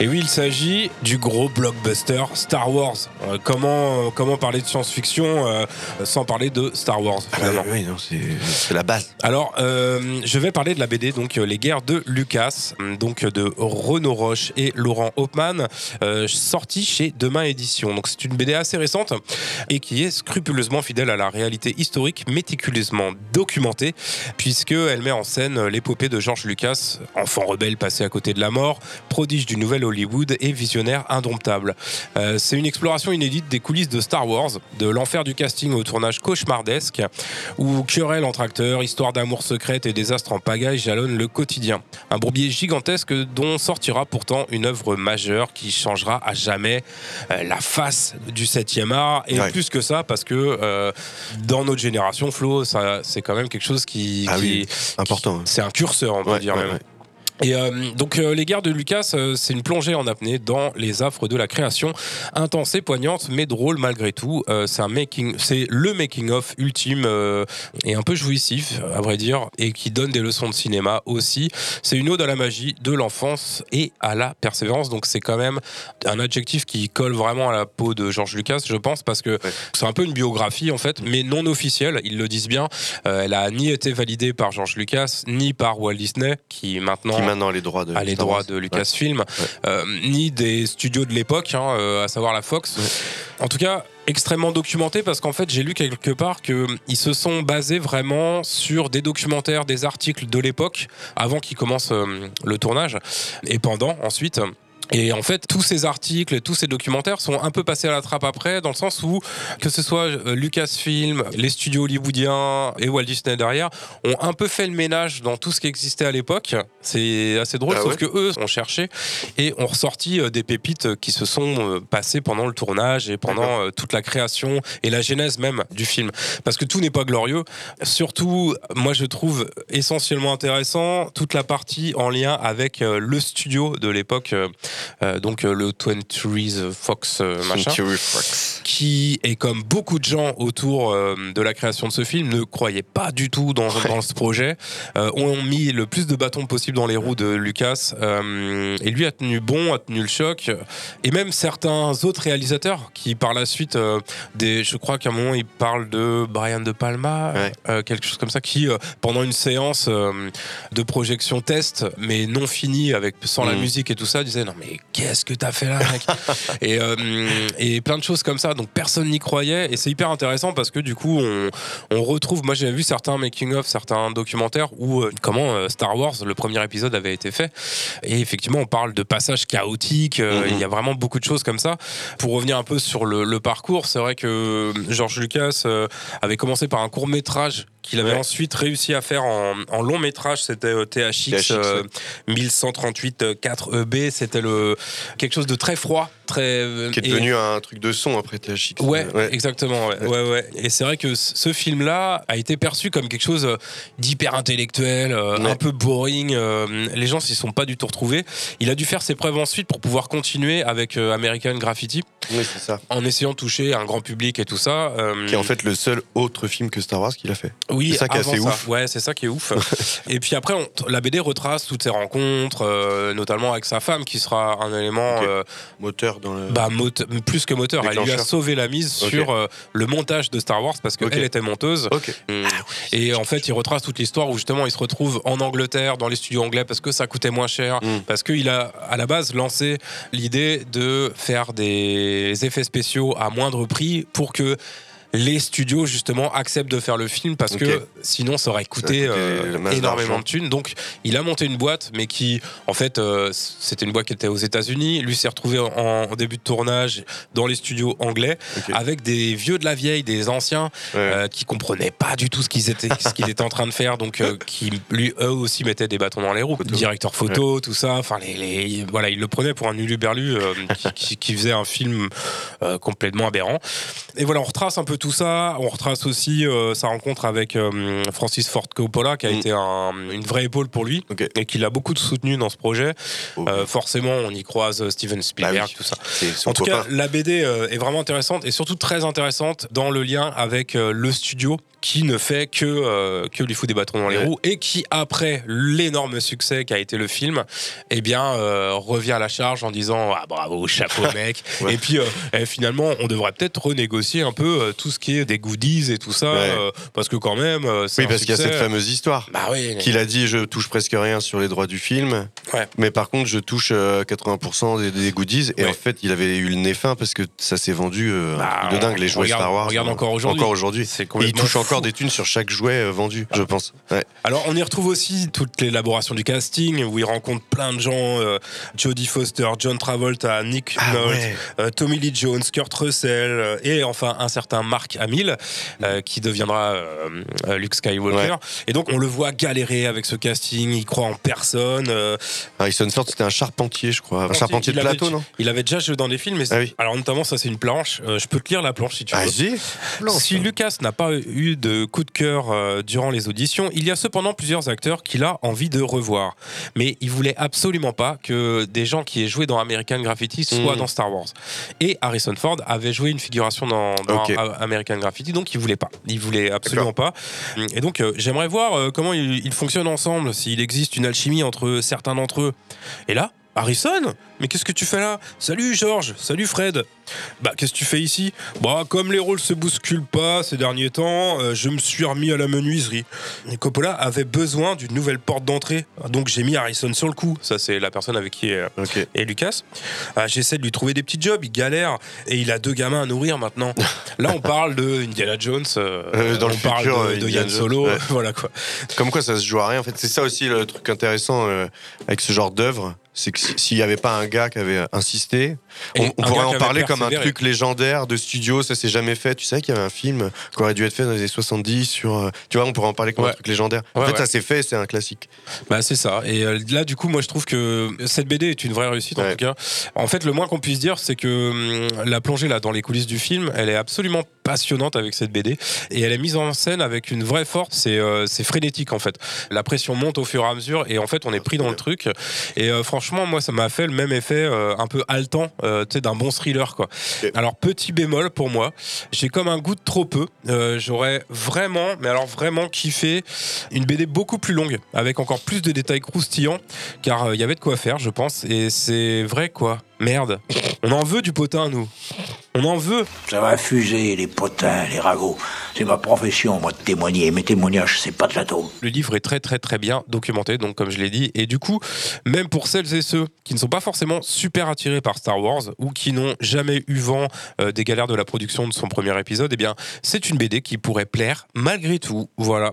Et oui, il s'agit du gros blockbuster Star Wars. Euh, comment, euh, comment parler de science-fiction euh, sans parler de Star Wars finalement Ah oui, non, c'est c'est la base. Alors, je vais parler de la BD, donc Les Guerres de Lucas, donc de Renaud Roche et Laurent Hopman, sortie chez Demain Édition. Donc, c'est une BD assez récente et qui est scrupuleusement fidèle à la réalité historique, méticuleusement documentée, puisqu'elle met en scène l'épopée de George Lucas, enfant rebelle passé à côté de la mort, prodige du nouvel Hollywood et visionnaire indomptable. Euh, c'est une exploration inédite des coulisses de Star Wars, de l'enfer du casting au tournage cauchemardesque, où querelle entre acteurs, histoire d'amour secrète et désastre en pagaille jalonnent le quotidien. Un bourbier gigantesque dont sortira pourtant une œuvre majeure qui changera à jamais euh, la face du 7e art. Et Ouais. plus que ça, parce que euh, dans notre génération, Flo, c'est quand même quelque chose qui. Ah qui- oui, important. c'est un curseur, on peut Ouais, dire ouais, même. Et euh, donc euh, les guerres de Lucas, euh, c'est une plongée en apnée dans les affres de la création, intense et poignante, mais drôle malgré tout. Euh, c'est un making, c'est le making of ultime euh, et un peu jouissif, à vrai dire, et qui donne des leçons de cinéma aussi. C'est une ode à la magie de l'enfance et à la persévérance. Donc c'est quand même un adjectif qui colle vraiment à la peau de George Lucas, je pense, parce que c'est un peu une biographie en fait, mais non officielle. Ils le disent bien. Euh, elle a ni été validée par George Lucas, ni par Walt Disney, qui maintenant maintenant les droits de a les droits de Lucasfilm, euh, ni des studios de l'époque, hein, euh, à savoir la Fox. En tout cas, extrêmement documenté parce qu'en fait, j'ai lu quelque part qu'ils se sont basés vraiment sur des documentaires, des articles de l'époque, avant qu'ils commencent euh, le tournage, et pendant ensuite. Et en fait, tous ces articles, tous ces documentaires sont un peu passés à la trappe après, dans le sens où, que ce soit euh, Lucasfilm, les studios hollywoodiens et Walt Disney derrière, ont un peu fait le ménage dans tout ce qui existait à l'époque. C'est assez drôle, Ah sauf ouais que eux ont cherché et ont ressorti euh, des pépites qui se sont euh, passées pendant le tournage et pendant euh, toute la création et la genèse même du film. Parce que tout n'est pas glorieux. Surtout, moi je trouve essentiellement intéressant toute la partie en lien avec euh, le studio de l'époque, euh, euh, donc euh, le 23 Fox euh, machin, 23 Fox. Qui est comme beaucoup de gens autour euh, de la création de ce film ne croyaient pas du tout dans, dans ce projet, euh, ont mis le plus de bâtons possible dans les roues de Lucas euh, et lui a tenu bon, a tenu le choc et même certains autres réalisateurs qui par la suite, des, je crois qu'à un moment il parle de Brian De Palma, quelque chose comme ça, qui pendant une séance de projection test mais non finie avec sans la Mhm. musique et tout ça disait non mais qu'est-ce que t'as fait là mec? Et, et plein de choses comme ça donc personne n'y croyait et c'est hyper intéressant parce que du coup on, on retrouve moi j'ai vu certains making of certains documentaires où euh, comment euh, Star Wars le premier épisode avait été fait et effectivement on parle de passages chaotiques euh, Mhm. il y a vraiment beaucoup de choses comme ça pour revenir un peu sur le, le parcours c'est vrai que George Lucas avait commencé par un court métrage qu'il avait ensuite réussi à faire en, en long métrage. C'était euh, THX, THX, euh, ouais. 1138 4 EB. C'était le quelque chose de très froid, très euh, Qui est et- devenu un truc de son après THX. Ouais, exactement. Ouais, ouais, ouais. Et c'est vrai que ce film-là a été perçu comme quelque chose euh, d'hyper intellectuel, euh, un peu boring. les gens s'y sont pas du tout retrouvés. Il a dû faire ses preuves ensuite pour pouvoir continuer avec American Graffiti. Oui, c'est ça. En essayant de toucher un grand public et tout ça. euh, Qui est en fait le seul autre film que Star Wars qu'il a fait. oui, c'est ça qui est assez ça. ouf. Ouais, c'est ça qui est ouf. et puis après, on- la BD retrace toutes ses rencontres, euh, notamment avec sa femme, qui sera un élément euh, moteur dans le. Bah, mot- plus que moteur. Elle lui a sauvé la mise sur le montage de Star Wars parce qu'elle était monteuse. Hum. Et en fait, il retrace toute l'histoire où justement il se retrouve en Angleterre, dans les studios anglais, parce que ça coûtait moins cher, parce qu'il a à la base lancé l'idée de faire des effets spéciaux à moindre prix pour que les studios justement acceptent de faire le film parce que sinon ça aurait coûté, euh, énormément de thunes. Donc il a monté une boîte, mais qui en fait euh, c'était une boîte qui était aux États-Unis. Lui s'est retrouvé en, en début de tournage dans les studios anglais avec des vieux de la vieille, des anciens euh, qui comprenaient pas du tout ce qu'ils étaient, ce qu'il était en train de faire, donc qui lui eux aussi mettaient des bâtons dans les roues. Directeur photo, tout ça. Enfin les, les- voilà, il le prenait pour un uluberlu qui, qui- qui faisait un film complètement aberrant. Et voilà, on retrace un peu tout ça. On retrace aussi euh, sa rencontre avec euh, Francis Ford Coppola, qui a été un- une vraie épaule pour lui et qui l'a beaucoup soutenu dans ce projet. Euh, forcément, on y croise Steven Spielberg, tout ça. En tout cas, la BD est vraiment intéressante et surtout très intéressante dans le lien avec le studio qui ne fait que, euh, que lui fout des bâtons dans les Ouais. roues et qui, après l'énorme succès qu'a été le film, eh bien, euh, revient à la charge en disant Ah bravo, chapeau mec. Ouais. Et puis, euh, eh, finalement, on devrait peut-être renégocier un peu tout ce qui est des goodies et tout ça, Ouais. parce que quand même, Oui, parce qu'il y a cette fameuse histoire. Bah oui. Qu'il a dit je touche presque rien sur les droits du film, mais par contre je touche euh, 80% des, des goodies. Et en fait, il avait eu le nez fin parce que ça s'est vendu truc de dingue, les jouets regarde- Star Wars. regarde encore aujourd'hui. Encore aujourd'hui. C'est Et il complètement touche encore des thunes sur chaque jouet euh, vendu, je pense. Ouais. Alors, on y retrouve aussi toute l'élaboration du casting, où il rencontre plein de gens euh, Jodie Foster, John Travolta, Nick Nolte, ouais. euh, Tommy Lee Jones, Kurt Russell, euh, et enfin un certain Mark Hamill, euh, qui deviendra Luke Skywalker. Ouais. Et donc, on le voit galérer avec ce casting, il croit en personne. euh, Harrison Ford, c'était un charpentier, je crois. Un charpentier de avait- plateau, non? Il avait déjà joué dans des films. mais Ah oui. Alors, notamment, ça, c'est une planche. Euh, je peux te lire la planche si tu veux. Vas-y. Si. Lucas n'a pas eu de coup de cœur euh, durant les auditions, il y a cependant plusieurs acteurs qu'il a envie de revoir. Mais il voulait absolument pas que des gens qui aient joué dans American Graffiti soient Mm. dans Star Wars. Et Harrison Ford avait joué une figuration dans, American Graffiti, donc il voulait pas. Il voulait absolument pas. Et donc euh, j'aimerais voir euh, comment ils, ils fonctionnent ensemble, s'il existe une alchimie entre certains d'entre eux. Et là, Harrison Mais qu'est-ce que tu fais là? Salut George, salut Fred. Bah qu'est-ce que tu fais ici? Bah comme les rôles se bousculent pas ces derniers temps, euh, je me suis remis à la menuiserie. Et Coppola avait besoin d'une nouvelle porte d'entrée, donc j'ai mis Harrison sur le coup. Ça c'est la personne avec qui est, euh, est Lucas. Ah, J'essaie de lui trouver des petits jobs, il galère et il a deux gamins à nourrir maintenant. Là on parle de Indiana Jones, euh, Euh, dans on le parle futur, de, euh, de Yann Solo, ouais. voilà quoi. Comme quoi ça se joue à rien. En fait, c'est ça aussi le truc intéressant euh, avec ce genre d'œuvre. C'est que si- s'il n'y avait pas un gars qui avait insisté, on, pourrait en parler comme un truc légendaire de studio. Ça s'est jamais fait. Tu sais qu'il y avait un film qui aurait dû être fait dans les années 70 sur. euh, tu vois, on pourrait en parler comme un truc légendaire. En fait, ouais. ça s'est fait. C'est un classique. Bah c'est ça. Et euh, là du coup moi je trouve que cette BD est une vraie réussite en tout cas. En fait le moins qu'on puisse dire c'est que hum, la plongée là dans les coulisses du film elle est absolument passionnante avec cette BD et elle est mise en scène avec une vraie force. C'est euh, frénétique en fait. La pression monte au fur et à mesure et en fait on est pris dans le truc. Et euh, franchement moi ça m'a fait le même effet euh, un peu haletant euh, tu sais d'un bon thriller quoi. Alors petit bémol pour moi j'ai comme un goût de trop peu. Euh, J'aurais vraiment mais alors vraiment kiffé une BD beaucoup plus longue avec encore plus de détails croustillants car il y avait de quoi faire je pense et c'est vrai quoi merde on en veut du potin nous on en veut Ça va fuser, les potins, les ragots. C'est ma profession, moi, de témoigner. Mes témoignages, c'est pas de l'atome. le livre est très très très bien documenté donc comme je l'ai dit et du coup même pour celles et ceux qui ne sont pas forcément super attirés par Star Wars ou qui n'ont jamais eu vent euh, des galères de la production de son premier épisode eh bien c'est une BD qui pourrait plaire malgré tout voilà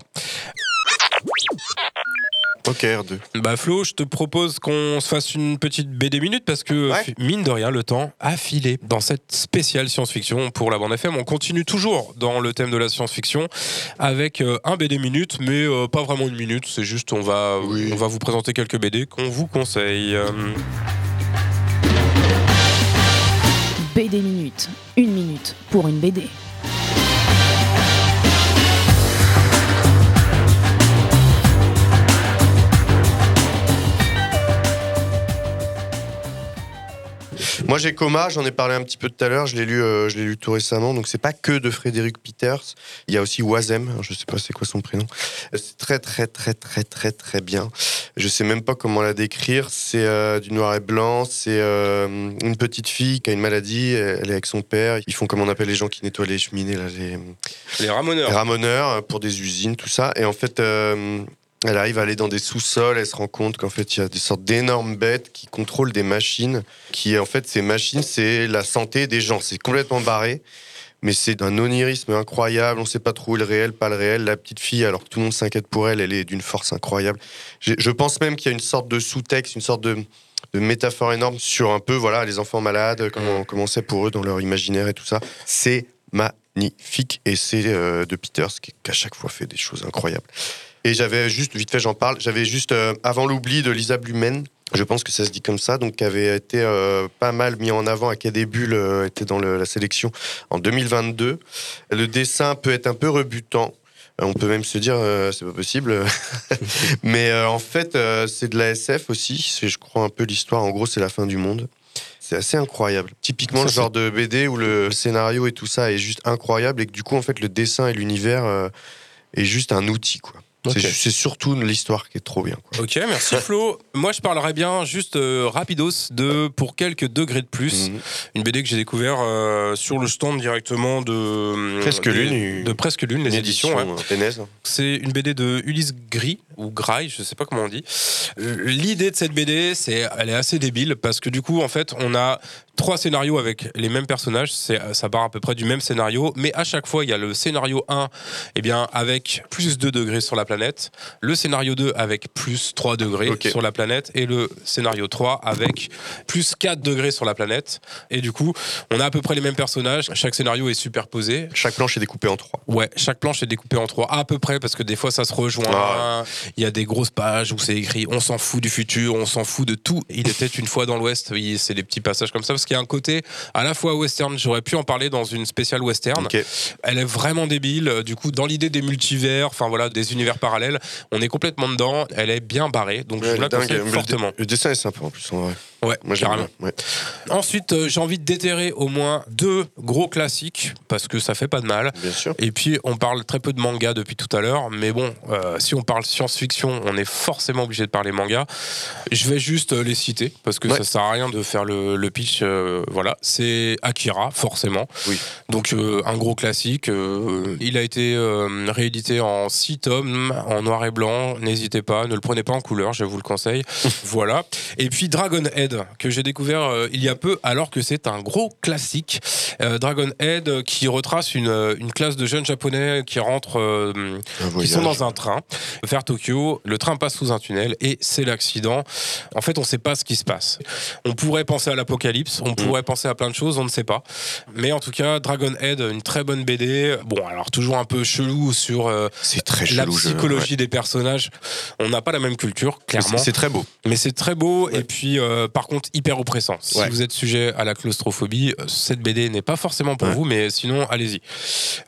Ok, R2. Bah Flo, je te propose qu'on se fasse une petite BD minute parce que Ouais. mine de rien, le temps a filé dans cette spéciale science-fiction pour la bande FM. On continue toujours dans le thème de la science-fiction avec euh, un BD minute, mais euh, pas vraiment une minute. C'est juste on va on va vous présenter quelques BD qu'on vous conseille. BD Minute. Une minute pour une BD. Moi j'ai Coma, j'en ai parlé un petit peu tout à l'heure, je l'ai lu, euh, je l'ai lu tout récemment, donc c'est pas que de Frédéric Peters, il y a aussi Wazem, je sais pas c'est quoi son prénom. Euh, C'est très très très très très très bien. Je sais même pas comment la décrire, c'est euh, du noir et blanc, c'est euh, une petite fille qui a une maladie, elle est avec son père, ils font comme on appelle les gens qui nettoient les cheminées là, les, les ramoneurs. les ramoneurs pour des usines, tout ça. Et en fait, elle arrive à aller dans des sous-sols, elle se rend compte qu'en fait, il y a des sortes d'énormes bêtes qui contrôlent des machines, qui en fait, ces machines, c'est la santé des gens. C'est complètement barré. Mais c'est d'un onirisme incroyable, on sait pas trop où est le réel, pas le réel. La petite fille, alors que tout le monde s'inquiète pour elle, elle est d'une force incroyable. Je pense même qu'il y a une sorte de sous-texte, une sorte de, de métaphore énorme sur un peu, voilà, les enfants malades, comment, comment c'est pour eux dans leur imaginaire et tout ça. C'est magnifique et c'est euh, de Peters qui, qui à chaque fois fait des choses incroyables. Et j'avais juste, vite fait, j'en parle, j'avais juste euh, Avant l'oubli de Lisa Blumen. Je pense que ça se dit comme ça, donc qui avait été euh, pas mal mis en avant. Acadébule euh, était dans le- la sélection en 2022. Le dessin peut être un peu rebutant. Euh, On peut même se dire, euh, c'est pas possible. Mais en fait, c'est de la SF aussi. C'est, je crois, un peu l'histoire. En gros, c'est la fin du monde. C'est assez incroyable. Typiquement, Ça, le genre de BD où le scénario et tout ça est juste incroyable et que du coup, en fait, le dessin et l'univers est juste un outil, quoi. C'est, surtout l'histoire qui est trop bien. Quoi. Ok, merci Flo. Moi, je parlerai bien juste euh, rapidos de pour quelques degrés de plus. Mhm. Une BD que j'ai découvert euh, sur le stand directement de Presque Lune. de presque lune, les éditions. ouais. Ténèse. C'est une BD de Ulysse Gris ou Graille, je sais pas comment on dit. L'idée de cette BD, c'est, elle est assez débile parce que du coup, en fait, on a trois scénarios avec les mêmes personnages. C'est, ça part à peu près du même scénario, mais à chaque fois, il y a le scénario 1, eh bien, avec plus 2 degrés sur la planète, le scénario 2 avec plus 3 degrés sur la planète, et le scénario 3 avec plus 4 degrés sur la planète. Et du coup, on a à peu près les mêmes personnages. Chaque scénario est superposé. Chaque planche est découpée en trois. Ouais, chaque planche est découpée en trois à peu près parce que des fois ça se rejoint. Ah Il y a des grosses pages où c'est écrit on s'en fout du futur, on s'en fout de tout. Il était une fois dans l'Ouest. Oui, c'est des petits passages comme ça parce qu'il y a un côté à la fois western. J'aurais pu en parler dans une spéciale western. Elle est vraiment débile. Du coup, dans l'idée des multivers, enfin voilà, des univers parallèles, on est complètement dedans. Elle est bien barrée, donc Ouais, je vous la conseille le fortement. Le, dessin est sympa en plus, en vrai. Ouais, Moi, carrément. ouais. Ensuite, euh, j'ai envie de déterrer au moins deux gros classiques parce que ça fait pas de mal. Bien sûr. Et puis, on parle très peu de manga depuis tout à l'heure, mais bon, euh, si on parle science-fiction, on est forcément obligé de parler manga. Je vais juste euh, les citer parce que Ouais. ça sert à rien de faire le, le pitch. euh, voilà, c'est Akira, forcément. Oui. Donc, euh, un gros classique. euh, il a été réédité en six tomes, en noir et blanc. N'hésitez pas, ne le prenez pas en couleur, je vous le conseille. voilà. Et puis, Dragon Head, que j'ai découvert il y a peu, alors que c'est un gros classique. Dragon Head qui retrace une, une classe de jeunes japonais qui rentrent, qui sont dans un train vers Tokyo. Le train passe sous un tunnel et c'est l'accident. En fait, on ne sait pas ce qui se passe. On pourrait penser à l'apocalypse, Mm. on pourrait penser à plein de choses, on ne sait pas. Mais en tout cas, Dragon Head, une très bonne BD. Bon, alors toujours un peu chelou sur euh, très la chelou. je- psychologie des personnages. On n'a pas la même culture, clairement. C'est très beau. Mais c'est très beau et puis euh, par contre hyper oppressant. Si Ouais. vous êtes sujet à la claustrophobie, euh, cette BD n'est pas forcément pour vous, mais sinon allez-y.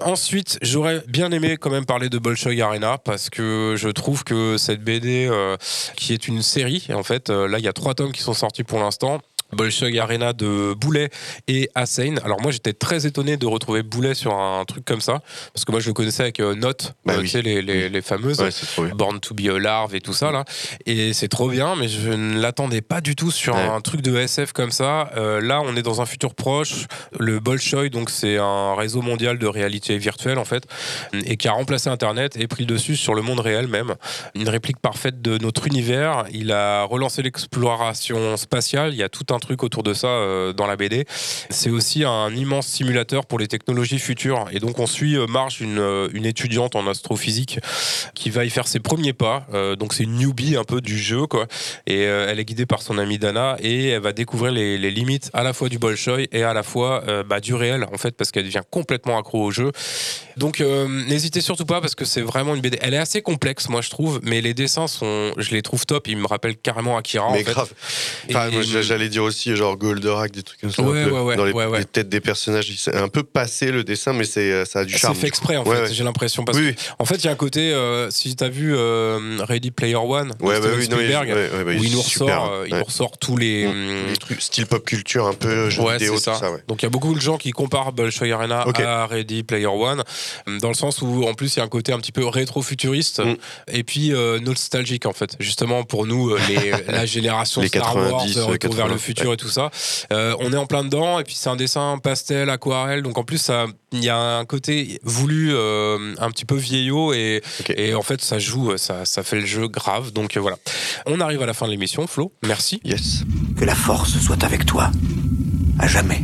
Ensuite, j'aurais bien aimé quand même parler de Bolshoi Arena parce que je trouve que cette BD euh, qui est une série, en fait euh, là il y a trois tomes qui sont sortis pour l'instant. Bolshoi Arena de Boulet et Hussein. Alors moi j'étais très étonné de retrouver Boulet sur un truc comme ça parce que moi je le connaissais avec euh, Note, Bah euh, oui. tu sais les, les, les fameuses Ouais. Born to be a Larve et tout ça là. Et c'est trop bien, mais je ne l'attendais pas du tout sur Ouais. un truc de SF comme ça. Euh, là, on est dans un futur proche. Le Bolshoi, donc c'est un réseau mondial de réalité virtuelle en fait, et qui a remplacé Internet et pris le dessus sur le monde réel même. Une réplique parfaite de notre univers. Il a relancé l'exploration spatiale. Il y a tout un truc autour de ça euh, dans la BD. C'est aussi un immense simulateur pour les technologies futures. Et donc on suit euh, Marge, une, euh, une étudiante en astrophysique, qui va y faire ses premiers pas. Donc c'est une newbie un peu du jeu, quoi. Et elle est guidée par son amie Dana et elle va découvrir les, les limites à la fois du Bolshoi et à la fois bah, du réel, en fait, parce qu'elle devient complètement accro au jeu. Donc n'hésitez surtout pas parce que c'est vraiment une BD. Elle est assez complexe, moi je trouve, mais les dessins sont, je les trouve top. Ils me rappellent carrément Akira. Mais en fait. grave. Enfin, j'allais dire aussi genre Goldorak, des trucs comme ça. Ouais, ouais, ouais, dans les, têtes des personnages, c'est un peu passé le dessin, mais c'est ça a du C'est charme. fait exprès en fait, j'ai l'impression parce Oui, que en fait il y a un côté euh, si tu as vu euh, Ready Player One Ouais, bah oui, Spielberg ouais, ouais, bah, où il nous ressort super, euh, il nous ressort tous les Les trucs style pop culture, un peu jeu Ouais, vidéo, c'est tout ça. Donc il y a beaucoup de gens qui comparent Bolshoi Arena à Ready Player One, dans le sens où en plus il y a un côté un petit peu rétro-futuriste Mm. et puis euh, nostalgique en fait. Justement pour nous euh, les, la génération Les Star Wars, 90, euh, Retour vers 80, le futur ouais. et tout ça. Euh, on est en plein dedans et puis c'est un dessin pastel, aquarelle. Donc en plus ça, il y a un côté voulu euh, un petit peu vieillot et, et en fait ça joue, ça, ça fait le jeu grave. Donc euh, voilà. On arrive à la fin de l'émission, Flo. Merci. Yes. Que la force soit avec toi. À jamais.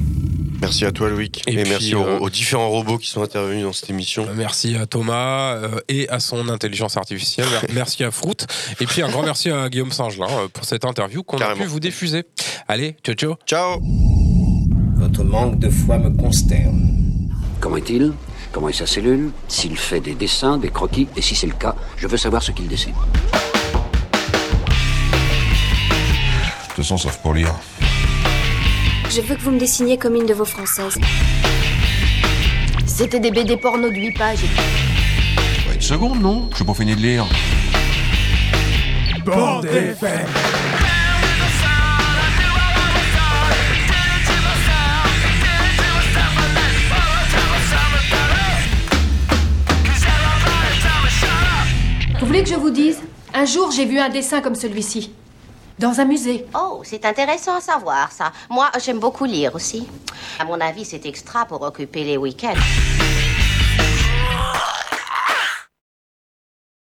Merci à toi, Loïc. Et Et, puis, merci aux, euh, aux différents robots qui sont intervenus dans cette émission. Merci à Thomas euh, et à son intelligence artificielle. Merci à Fruit. Et puis un grand merci à Guillaume Singelin euh, pour cette interview qu'on a pu vous diffuser. Allez, ciao ciao. Ciao. Votre manque de foi me consterne. Comment est-il? Comment est sa cellule? S'il fait des dessins, des croquis? Et si c'est le cas, je veux savoir ce qu'il dessine. De toute façon, sauf pour lire. Je veux que vous me dessiniez comme une de vos françaises. C'était des BD porno de 8 pages. Une seconde, non Je pas fini de lire. Bande FM. Vous voulez que je vous dise? Un jour, j'ai vu un dessin comme celui-ci. Dans un musée. Oh, c'est intéressant à savoir ça. Moi, j'aime beaucoup lire aussi. À mon avis, c'est extra pour occuper les week-ends.